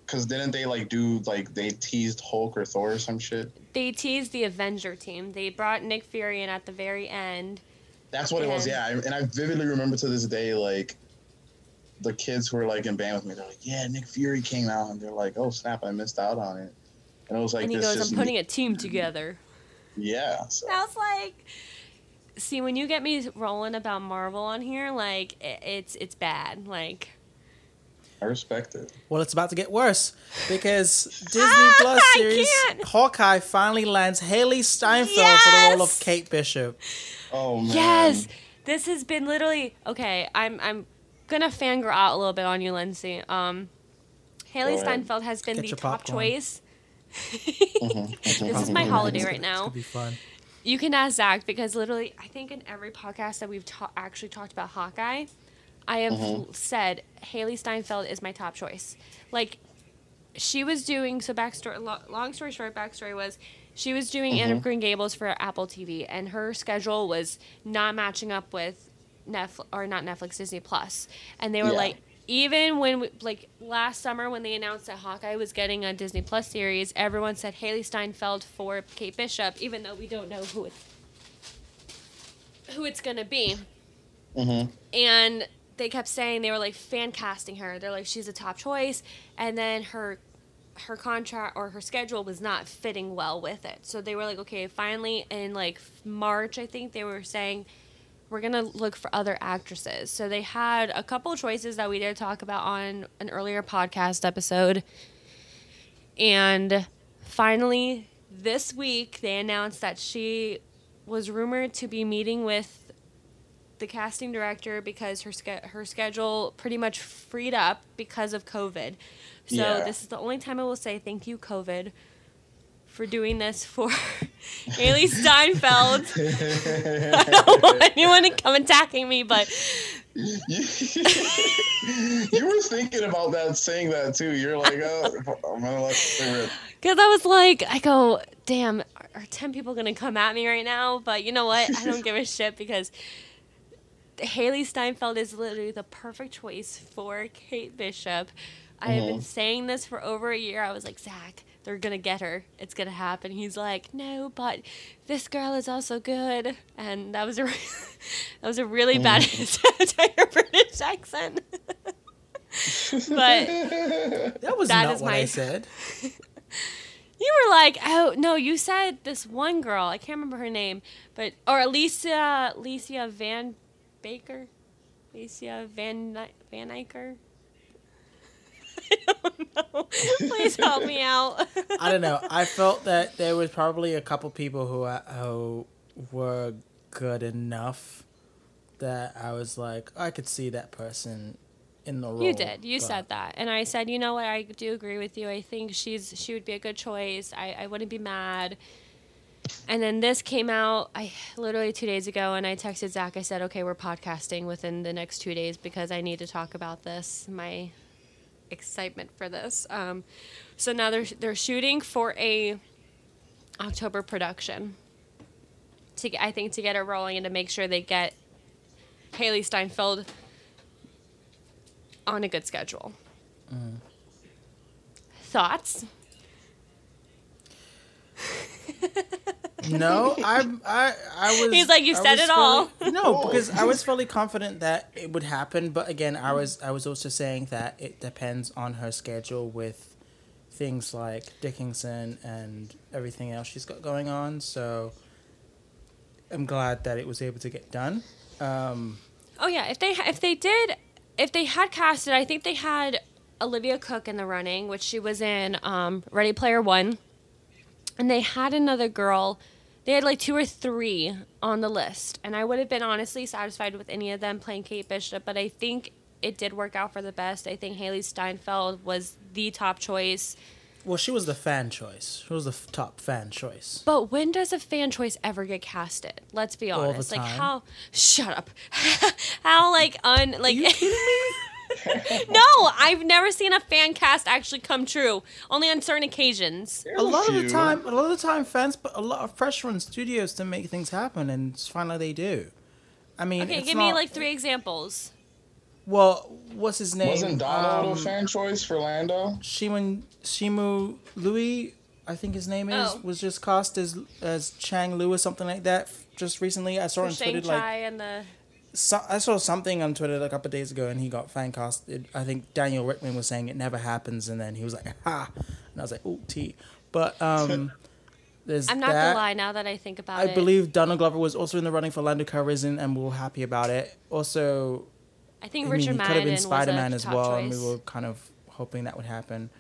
Because didn't they like do like they teased Hulk or Thor or some shit? They teased the Avenger team. They brought Nick Fury in at the very end. That's what it was. Yeah. Yeah, and I vividly remember to this day like the kids who were like in band with me. They're like, "Yeah, Nick Fury came out," and they're like, "Oh snap, I missed out on it." And it was like and he this goes, just I'm putting a team together. yeah. So. I was like, see, when you get me rolling about Marvel on here, like it's it's bad. Like I respect it. Well, it's about to get worse because Disney Ah, Plus series. Hawkeye finally lands Hailee Steinfeld for the role of Kate Bishop. Oh man. yes, this has been literally okay. I'm I'm gonna fangirl out a little bit on you, Lindsay. Um, Hailee Go. Steinfeld has been Get the top popcorn. choice. Mhm. This is my holiday right It's now. gonna be fun. You can ask Zach because literally, I think in every podcast that we've ta- actually talked about Hawkeye, I have Mhm. said Hailee Steinfeld is my top choice. Like, she was doing so backstory. Lo- long story short, backstory was she was doing Anne of Mhm. Green Gables for Apple TV, and her schedule was not matching up with Netflix or not Netflix, Disney Plus. And they were Yeah. like. Even when, we, like last summer, when they announced that Hawkeye was getting a Disney Plus series, everyone said Hailee Steinfeld for Kate Bishop, even though we don't know who it's who it's gonna be Mm-hmm. and they kept saying they were like fan casting her. They're like she's a top choice, and then her her contract or her schedule was not fitting well with it. So they were like, okay, finally in like March, I think they were saying we're gonna look for other actresses. So they had a couple choices that we did talk about on an earlier podcast episode, and finally this week they announced that she was rumored to be meeting with the casting director because her ske- her schedule pretty much freed up because of COVID. So Yeah. this is the only time I will say thank you COVID for doing this for Hailee Steinfeld. I don't want anyone to come attacking me, but you were thinking about that, saying that too. You're like, oh, I'm gonna let because I was like, I go, damn, are, are ten people gonna come at me right now? But you know what? I don't give a shit because Haley Steinfeld is literally the perfect choice for Kate Bishop. I have been Mhm. saying this for over a year. I was like, Zach, they're gonna get her. It's gonna happen. He's like, no, but this girl is also good, and that was a that was a really bad entire British accent. but That was That not is what my- I said. You were like, oh no, you said this one girl. I can't remember her name, but or Alicia, Alicia Van Baker, Alicia Van Ni- Van Eycker. I don't know. Please help me out. I don't know. I felt that there was probably a couple people who, uh, who were good enough that I was like, I could see that person in the role. You did. You but- said that, and I said, you know what? I do agree with you. I think she's she would be a good choice. I I wouldn't be mad. And then this came out, I literally two days ago, and I texted Zach. I said, okay, we're podcasting within the next two days because I need to talk about this. My excitement for this. Um, so now they're they're shooting for a October production. To get, I think to get it rolling and to make sure they get Hailee Steinfeld on a good schedule. Thoughts? No, I, I, I was. He's like, "You I said was it all." fairly- no, because I was fully confident that it would happen. But again, I was, I was also saying that it depends on her schedule with things like Dickinson and everything else she's got going on. So I'm glad that it was able to get done. Um, Oh yeah, if they if they did if they had casted, I think they had Olivia Cooke in the running, which she was in um, Ready Player One, and they had another girl. They had like two or three on the list, and I would have been honestly satisfied with any of them playing Kate Bishop. But I think it did work out for the best. I think Hailee Steinfeld was the top choice. well, she was the fan choice. She was the f- top fan choice. But when does a fan choice ever get casted? Let's be honest. Like how? Shut up. how like un like. you kidding me? no, I've never seen a fan cast actually come true. Only on certain occasions. a lot of the time, a lot of the time, fans put a lot of pressure on studios to make things happen, and finally they do. I mean, Okay, it's give me like three examples. Well, what's his name? Wasn't Donald Um, a fan choice for Lando? Shimun Shimu Louis, I think his name is, Oh. was just cast as as Chang Lu or something like that. Just recently, I saw For on Shang Twitter like and the so, I saw something on Twitter a couple of days ago, and he got fan casted. I think Daniel Rickman was saying it never happens, and then he was like, "Ha," and I was like, "Oh, T." But um, there's I'm not that. gonna lie. Now that I think about I it, I believe Donald Glover was also in the running for Lando Calrissian, and we were happy about it. Also, I think I Richard mean, he could have been Spider Man as well, choice. and we were kind of hoping that would happen,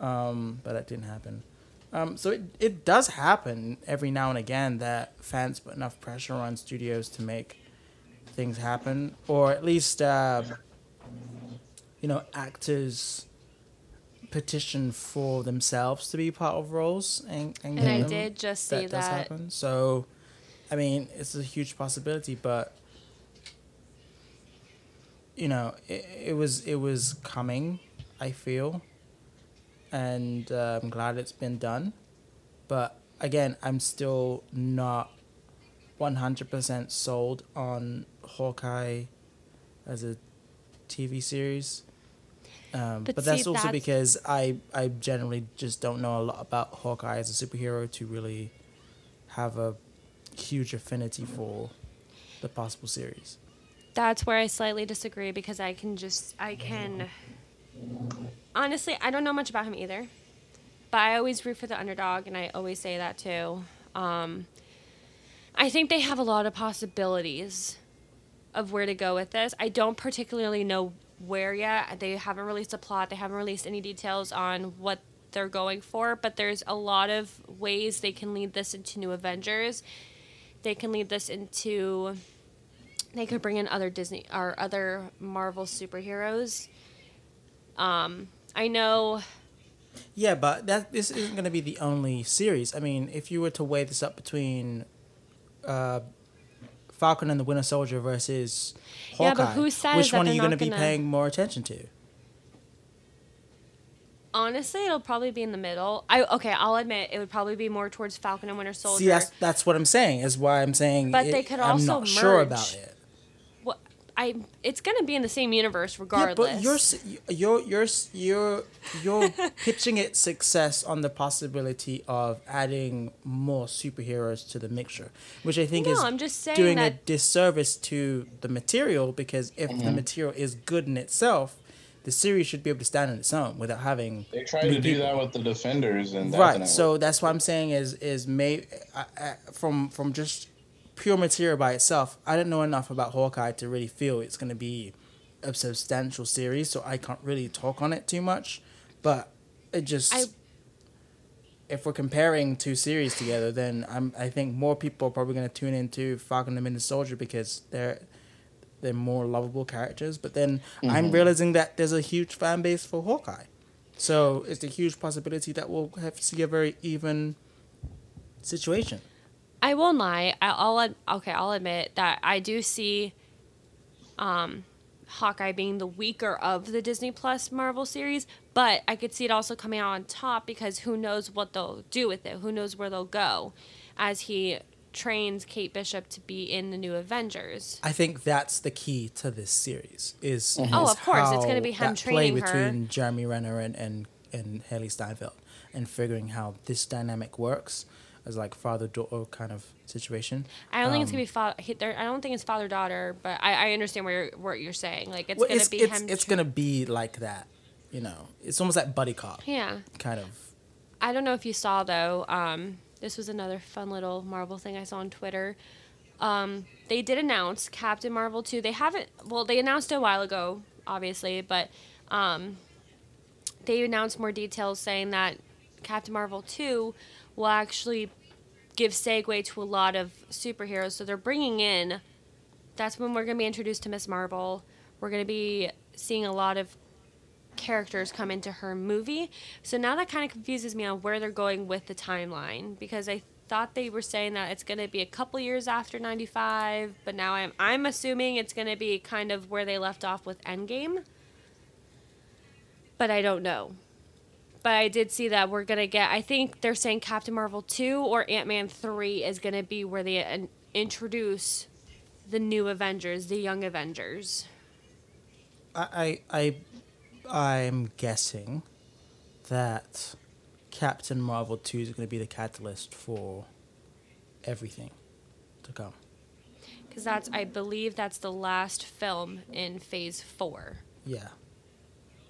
um, but that didn't happen. Um, so it it does happen every now and again that fans put enough pressure on studios to make things happen, or at least uh, you know actors petition for themselves to be part of roles and and, And I them. did just see that that. happen. So I mean, it's a huge possibility, but you know, it, it was it was coming. I feel, and uh, I'm glad it's been done. But again, I'm still not one hundred percent sold on Hawkeye as a TV series. Um, but, But that's see, also that's- because I I generally just don't know a lot about Hawkeye as a superhero to really have a huge affinity for the possible series. That's where I slightly disagree because I can just I can honestly I don't know much about him either, but I always root for the underdog and I always say that too. Um, I think they have a lot of possibilities of where to go with this. I don't particularly know where yet. They haven't released a plot. They haven't released any details on what they're going for, but there's a lot of ways they can lead this into New Avengers. They can lead this into they could bring in other Disney or other Marvel superheroes. Um, I know Yeah, but that this isn't going to be the only series. I mean, if you were to weigh this up between uh, Falcon and the Winter Soldier versus Hawkeye, Yeah, but who says which that one are you going to be paying more attention to? honestly it'll probably be in the middle. I okay, I'll admit it would probably be more towards Falcon and Winter Soldier. See, that's that's what I'm saying. Is why I'm saying. But it- they could I'm also not sure merge. about it. What I it's gonna be in the same universe regardless. Yeah, regardless. but you're s- you're you're you're you're pitching it success on the possibility of adding more superheroes to the mixture, which I think No, is I'm just saying doing a disservice to the material because if the material is good in itself, the series should be able to stand on its own without having They tried new to do people. that with the defenders, and that right. didn't So work. that's what I'm saying is is may uh, uh, from from just pure material by itself. I don't know enough about Hawkeye to really feel it's going to be a substantial series, so I can't really talk on it too much. But it just I- if we're comparing two series together, then I'm I think more people are probably going to tune into Falcon and Winter Soldier because they're they're more lovable characters. But then I'm mm-hmm. realizing that there's a huge fan base for Hawkeye. So it's a huge possibility that we'll have to see a very even situation. I won't lie. I, I'll okay. I'll admit that I do see, um, Hawkeye being the weaker of the Disney Plus Marvel series, but I could see it also coming out on top because who knows what they'll do with it? Who knows where they'll go, as he trains Kate Bishop to be in the new Avengers. I think that's the key to this series. Is Oh, is of course, it's gonna be him that play training her. between Jeremy Renner and and and Hailee Steinfeld, and figuring how this dynamic works as like father daughter kind of situation. I don't think it's Um, gonna be father. I don't think it's father daughter, but I, I understand where you're, what you're saying. Like it's Well, gonna it's be it's, him. it's gonna be like that, you know. It's almost like buddy cop yeah. kind of. I don't know if you saw though. Um, this was another fun little Marvel thing I saw on Twitter. Um, they did announce Captain Marvel 2. They haven't. Well, they announced it a while ago, obviously, but um, they announced more details saying that Captain Marvel 2 will actually give segue to a lot of superheroes. So they're bringing in. That's when we're going to be introduced to Miss Marvel. We're going to be seeing a lot of characters come into her movie. So now that kind of confuses me on where they're going with the timeline because I thought they were saying that it's going to be a couple years after 95, but now I'm I'm assuming it's going to be kind of where they left off with Endgame. But I don't know. But I did see that we're going to get I think they're saying Captain Marvel 2 or Ant-Man 3 is going to be where they uh, introduce the new Avengers, the young Avengers. I I I I'm guessing that Captain Marvel two is going to be the catalyst for everything to come. Because that's, I believe, that's the last film in Phase Four, Yeah.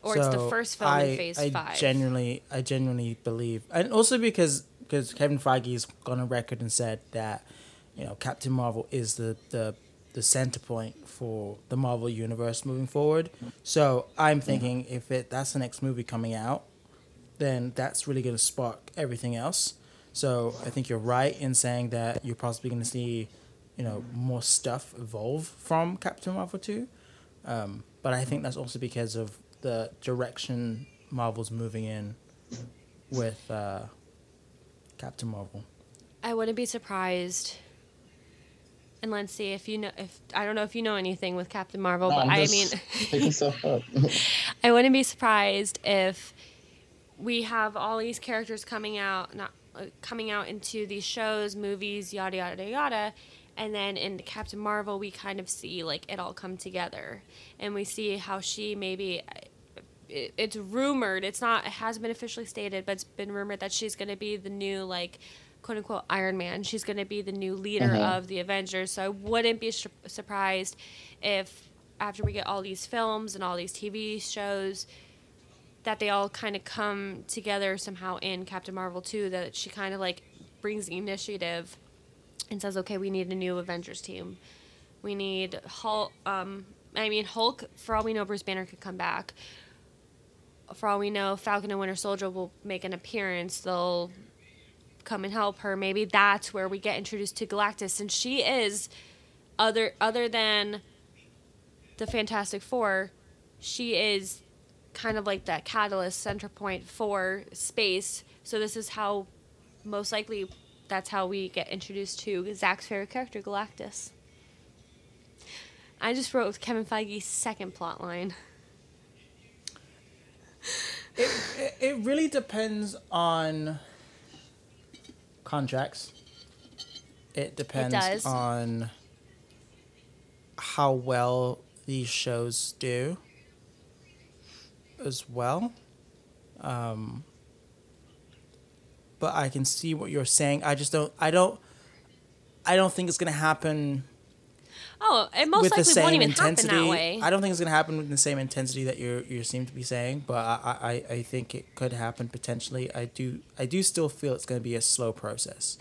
Or it's the first film I, in Phase I Five. genuinely, I genuinely believe, and also because because Kevin Feige's gone on record and said that you know Captain Marvel is the the the center point for the Marvel universe moving forward. So I'm thinking if it that's the next movie coming out, then that's really going to spark everything else. So I think you're right in saying that you're possibly going to see, you know, more stuff evolve from Captain Marvel two. Um, but I think that's also because of the direction Marvel's moving in with uh, Captain Marvel. I wouldn't be surprised and let's see if you know if I don't know if you know anything with Captain Marvel, No, but I'm I mean, picking stuff up. I wouldn't be surprised if we have all these characters coming out, not uh, coming out into these shows, movies, yada yada yada, and then in Captain Marvel we kind of see like it all come together, and we see how she maybe. It- It's rumored. It's not. It hasn't been officially stated, but it's been rumored that she's going to be the new like, quote unquote Iron Man. She's going to be the new leader Mhm. of the Avengers. So I wouldn't be su- surprised if after we get all these films and all these TV shows, that they all kind of come together somehow in Captain Marvel 2 that she kind of like brings the initiative and says, "Okay, we need a new Avengers team. We need Hulk um I mean Hulk for all we know Bruce Banner could come back. For all we know Falcon and Winter Soldier will make an appearance. They'll come and help her. Maybe that's where we get introduced to Galactus since she is other other than the Fantastic Four, she is kind of like that catalyst center point for space. So this is how most likely that's how we get introduced to Zach's favorite character, Galactus. I just wrote Kevin Feige's second plot line. It, it really depends on contracts. It depends does. on how well these shows do as well. Um, but I can see what you're saying. I just don't. I don't. I don't think it's gonna happen Oh, it most with the likely same won't even intensity. happen that way. I don't think it's gonna happen with the same intensity that you you seem to be saying, but I, I, I think it could happen potentially. I do I do still feel it's gonna be a slow process.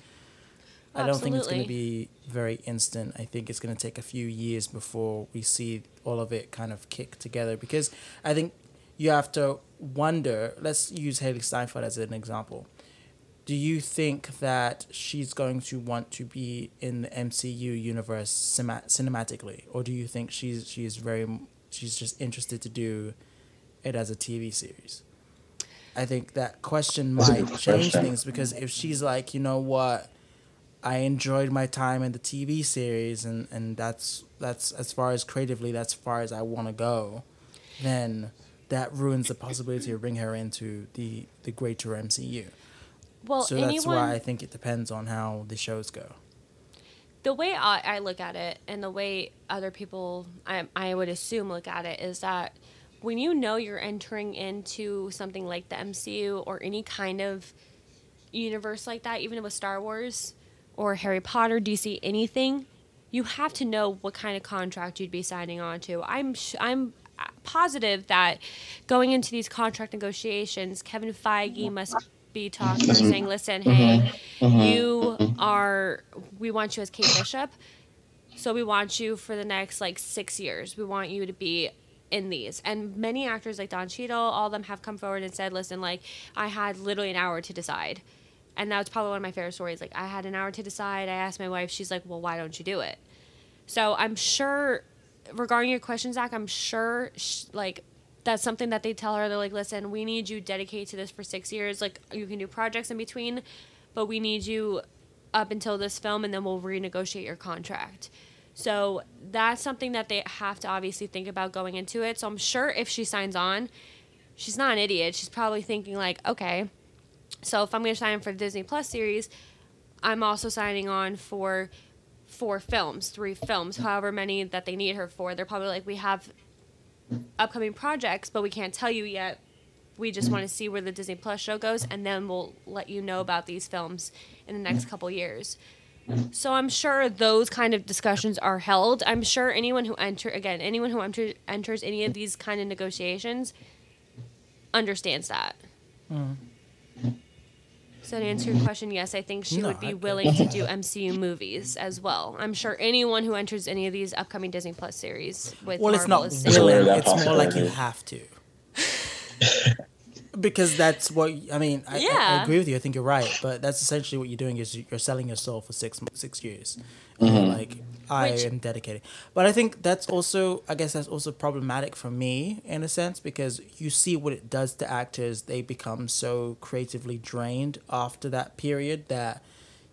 I don't think it's gonna be very instant. I think it's gonna take a few years before we see all of it kind of kick together because I think you have to wonder. Let's use Hailee Steinfeld as an example. Do you think that she's going to want to be in the MCU universe cima- cinematically, or do you think she's she's very she's just interested to do it as a TV series? I think that question That's might change question. things because if she's like, you know what, I enjoyed my time in the TV series, and, and that's that's as far as creatively, that's far as I want to go, then that ruins the possibility of bringing her into the the greater MCU. Well, so anyone that's why I think it depends on how the shows go. the way I, I look at it and the way other people I, I would assume look at it is that when you know you're entering into something like the MCU or any kind of universe like that, even with Star Wars or Harry Potter, DC, anything, you have to know what kind of contract you'd be signing on to. I'm sh- I'm positive that going into these contract negotiations, Kevin Feige must be talking or mm-hmm. saying, "Listen, hey, mm-hmm. Mm-hmm. you are. We want you as Kate Bishop, so we want you for the next like six years. We want you to be." In these, and many actors like Don Cheadle, all of them have come forward and said, "Listen, like I had literally an hour to decide," and that was probably one of my favorite stories. Like I had an hour to decide. I asked my wife, she's like, "Well, why don't you do it?" So I'm sure, regarding your question, Zach, I'm sure sh- like that's something that they tell her. They're like, listen, we need you dedicated to this for six years. Like you can do projects in between, but we need you up until this film, and then we'll renegotiate your contract. So that's something that they have to obviously think about going into it. So I'm sure if she signs on, she's not an idiot. She's probably thinking like, okay, so if I'm going to sign for the Disney Plus series, I'm also signing on for four films, three films, however many that they need her for. They're probably like, we have upcoming projects, but we can't tell you yet. We just want to see where the Disney Plus show goes, and then we'll let you know about these films in the next couple years. So I'm sure those kind of discussions are held. I'm sure anyone who enter again, anyone who enter, enters any of these kind of negotiations understands that. Mm. So to answer your mm-hmm. question, yes, I think she No, would be I- willing to do MCU movies as well. I'm sure anyone who enters any of these upcoming Disney Plus series with Well, it's Marvel not is willing. that It's more like you have to. because that's what I mean. I, I, I agree with you. I think you're right. But that's essentially what you're doing is you're selling your soul for six six years. And you're mm-hmm. like I Which- am dedicated. But I think that's also I guess that's also problematic for me in a sense because you see what it does to actors. They become so creatively drained after that period that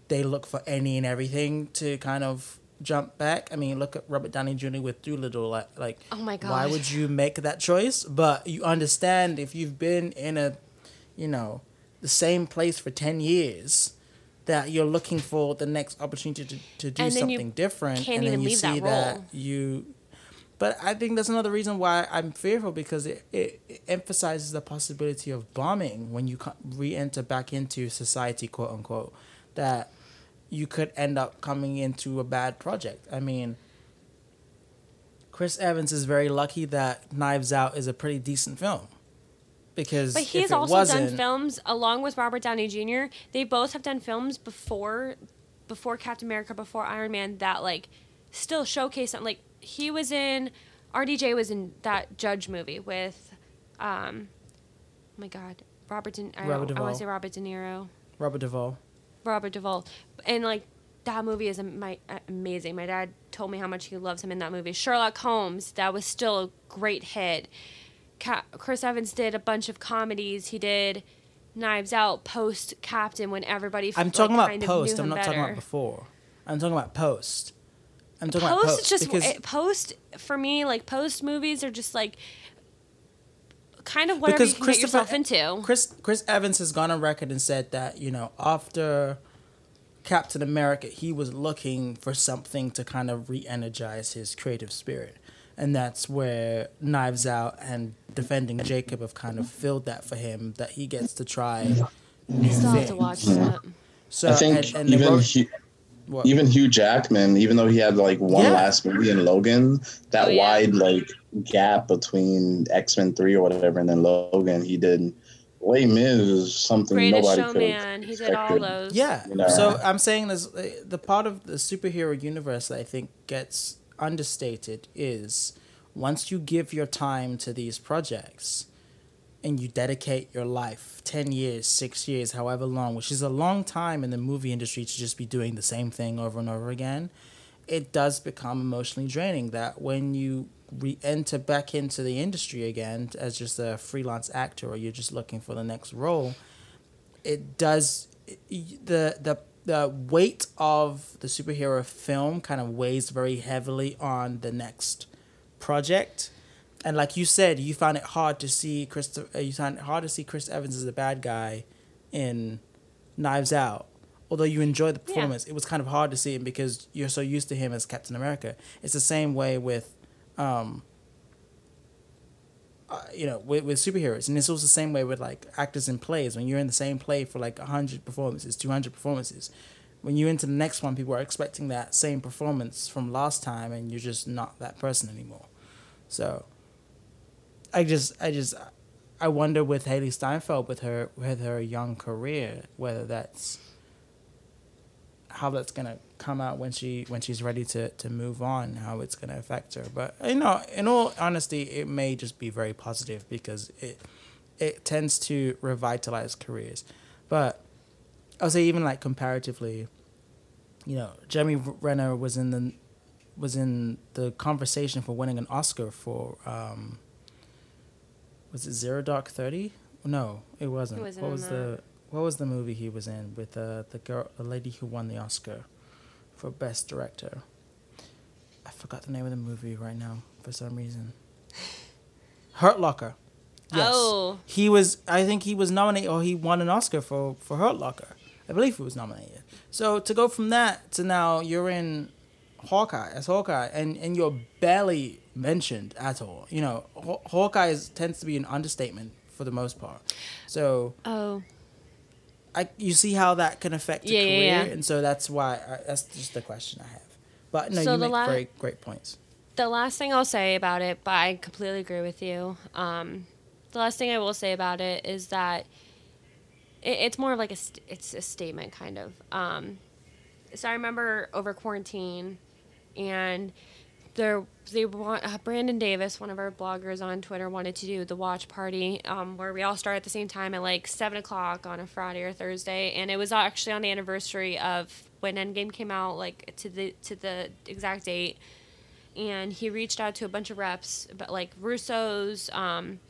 they look for any and everything to kind of jump back. I mean, look at Robert Downey Jr. with Dolittle. Like, like Oh my god, why would you make that choice? But you understand if you've been in a, you know, the same place for ten years, that you're looking for the next opportunity to, to do And then you something different, and then you leave that see role. you. But I think that's another reason why I'm fearful because it, it, it emphasizes the possibility of bombing when you re-enter back into society, quote unquote. That you could end up coming into a bad project. I mean, Chris Evans is very lucky that Knives Out is a pretty decent film. Because But he's also done films along with Robert Downey Jr. They both have done films before, before Captain America, before Iron Man that like still showcase something. Like he was in, RDJ was in that Judge movie with, um, oh my God, Robert. De, I, Robert I want to say Robert De Niro, Robert Duvall. Robert Duvall, and like that movie is am- my, amazing. My dad told me how much he loves him in that movie. Sherlock Holmes, that was still a great hit. Ca- Chris Evans did a bunch of comedies. He did Knives Out post Captain when everybody. I'm like, talking about post. I'm not talking about before. I'm talking about post. I'm talking about Post post is just because it- post for me. Like post movies are just like kind of whatever you can get yourself into. Chris Chris Evans has gone on record and said that you know after Captain America, he was looking for something to kind of re-energize his creative spirit, and that's where Knives Out and Defending Jacob have kind of filled that for him. That he gets to try new I still have to things. watch that. So I think and, and even wrote- Hugh, what? even Hugh Jackman, even though he had like one Yeah. last movie in Logan, that Oh, yeah. wide like gap between X Men Three or whatever, and then Logan, he did Les Mis is something Greatest nobody could Showman. He did all those. Yeah. You know? So I'm saying this uh, the part of the superhero universe that I think gets understated is once you give your time to these projects and you dedicate your life 10 years, 6 years, however long, which is a long time in the movie industry to just be doing the same thing over and over again, it does become emotionally draining that when you re-enter back into the industry again as just a freelance actor or you're just looking for the next role, it does the the the weight of the superhero film kind of weighs very heavily on the next project. And like you said, you found it hard to see Chris. Uh, you found it hard to see Chris Evans as a bad guy in Knives Out. Although you enjoyed the Yeah. performance, it was kind of hard to see him because you're so used to him as Captain America. It's the same way with, um, uh, you know, with, with superheroes, and it's also the same way with like actors in plays. When you're in the same play for like hundred performances, two hundred performances, when you're into the next one, people are expecting that same performance from last time, and you're just not that person anymore. So, I just, I just, I wonder with Hailee Steinfeld with her with her young career whether that's how that's gonna come out when she when she's ready to to move on, how it's gonna affect her. But you know, in all honesty, it may just be very positive because it it tends to revitalize careers. But I'll say even like comparatively, you know, Jeremy Renner was in the was in the conversation for winning an Oscar for um, was it Zero Dark Thirty? No, it wasn't. He wasn't what was the what was the movie he was in with uh, the girl, the lady who won the Oscar for best director? I forgot the name of the movie right now for some reason. Hurt Locker. Yes. Oh. He was. I think he was nominated, or he won an Oscar for for Hurt Locker. I believe he was nominated. So to go from that to now, you're in Hawkeye as Hawkeye, and and you're barely mentioned at all. You know, Haw- Hawkeye is, tends to be an understatement for the most part. So Oh. I you see how that can affect your Yeah, yeah, career, yeah. and so that's why I, that's just the question I have. But no, So you make la- very great points. The last thing I'll say about it, but I completely agree with you. Um, the last thing I will say about it is that it, it's more of like a st- it's a statement kind of. Um, so I remember over quarantine, and there they want uh, Brandon Davis, one of our bloggers on Twitter, wanted to do the watch party um, where we all start at the same time at like seven o'clock on a Friday or Thursday, and it was actually on the anniversary of when Endgame came out, like to the to the exact date and he reached out to a bunch of reps, but like Russo's, um,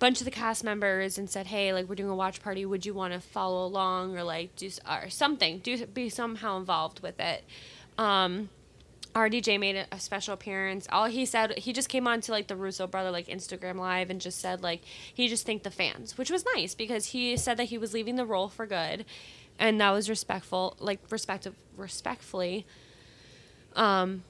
bunch of the cast members, and said, "Hey, like we're doing a watch party. Would you want to follow along or like do or something? Do be somehow involved with it?" Um, RDJ made a- special appearance. All he said, he just came on to like the Russo brother like Instagram live and just said like he just thanked the fans, which was nice because he said that he was leaving the role for good, and that was respectful, like respective, respectfully. Um,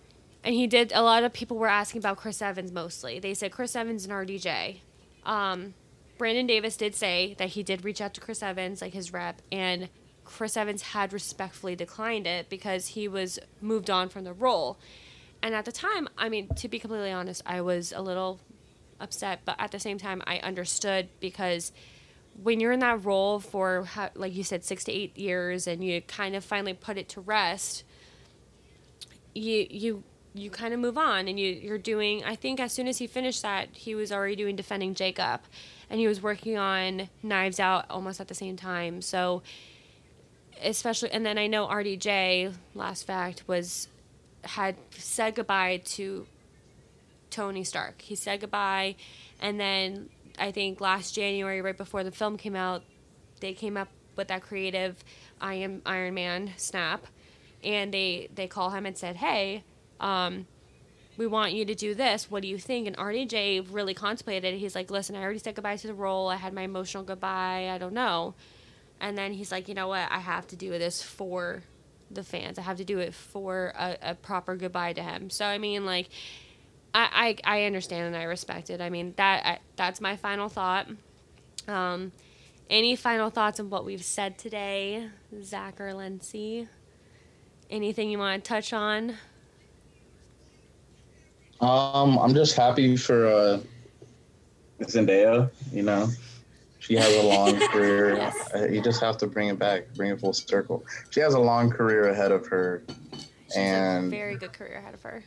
and he did. A lot of people were asking about Chris Evans mostly. They said Chris Evans and RDJ. Um, Brandon Davis did say that he did reach out to Chris Evans, like his rep, and Chris Evans had respectfully declined it because he was moved on from the role. And at the time, I mean, to be completely honest, I was a little upset, but at the same time, I understood because when you're in that role for, like you said, six to eight years, and you kind of finally put it to rest, you you you kind of move on and you you're doing I think as soon as he finished that he was already doing defending Jacob and he was working on Knives Out almost at the same time so especially and then I know RDJ last fact was had said goodbye to Tony Stark he said goodbye and then I think last January right before the film came out they came up with that creative I am Iron Man snap and they they call him and said, "Hey, um, we want you to do this. What do you think?" And RDJ really contemplated. it. He's like, "Listen, I already said goodbye to the role. I had my emotional goodbye. I don't know." And then he's like, "You know what? I have to do this for the fans. I have to do it for a, a proper goodbye to him." So I mean, like, I I, I understand and I respect it. I mean that I, that's my final thought. Um, any final thoughts on what we've said today, Zach or Lindsay? Anything you want to touch on? Um, I'm just happy for uh, Zendaya. You know, she has a long career. Yes. Uh, You just have to bring it back, bring it full circle. She has a long career ahead of her, She's a and very good career ahead of her.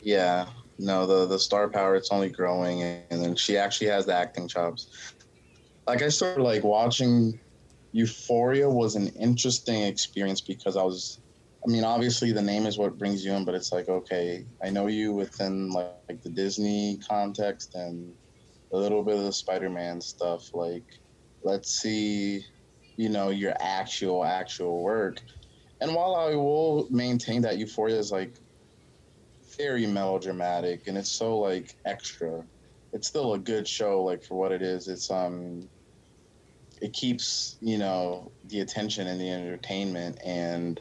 yeah, no, the the star power it's only growing, and, then she actually has the acting chops. Like I started like watching Euphoria was an interesting experience because I was I mean, obviously the name is what brings you in, but it's like, okay, I know you within like, like the Disney context and a little bit of the Spider-Man stuff. Like, let's see, you know, your actual actual work. And while I will maintain that Euphoria is like very melodramatic and it's so like extra, it's still a good show. Like for what it is, it's um, it keeps you know the attention and the entertainment and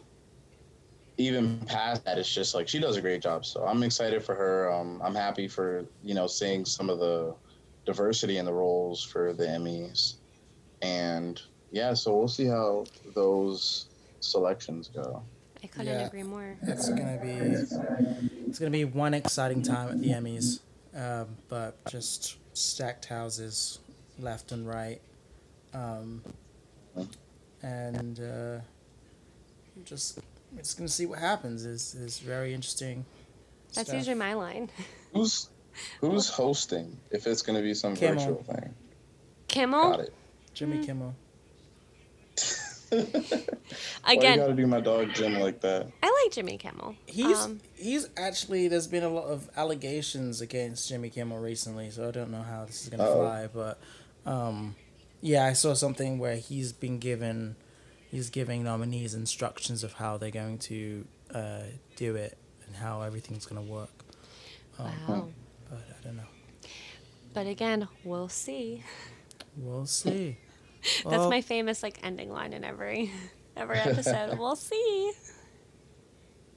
even past that, it's just like she does a great job. So I'm excited for her. Um, I'm happy for you know seeing some of the diversity in the roles for the Emmys, and yeah, so we'll see how those selections go. I couldn't Yeah. agree more. It's gonna be it's gonna be one exciting time at the Emmys, um, but just stacked houses left and right, um, and uh, just it's gonna see what happens. is is very interesting. That's stuff. usually my line. Who's who's hosting? If it's going to be some Kimmel. virtual thing, Kimmel got it. Jimmy Kimmel. Why you got to do my dog Jim like that? I like Jimmy Kimmel. He's Um, he's actually there's been a lot of allegations against Jimmy Kimmel recently, so I don't know how this is gonna Uh-oh. fly, but um, yeah, I saw something where he's been given he's giving nominees instructions of how they're going to uh, do it and how everything's gonna work. Um, wow. But I don't know. But again, we'll see. We'll see. That's Well, my famous like ending line in every every episode. we'll see.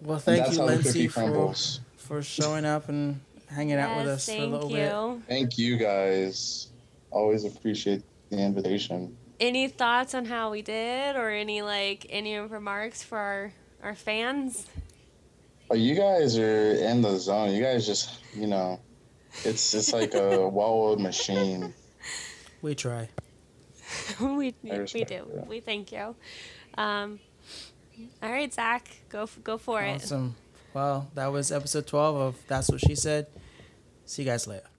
Well, thank That's you, Lindsay, for for showing up and hanging out with Yes, us for a thank little you. bit. Thank you guys. Always appreciate the invitation. Any thoughts on how we did, or any like any remarks for our our fans? Oh, you guys are in the zone. You guys just, you know, it's it's like a well-oiled machine. We try. we we do. that. We thank you. Um, all right, Zach, go go for it. Awesome. Well, that was episode 12 of That's What She Said. See you guys later.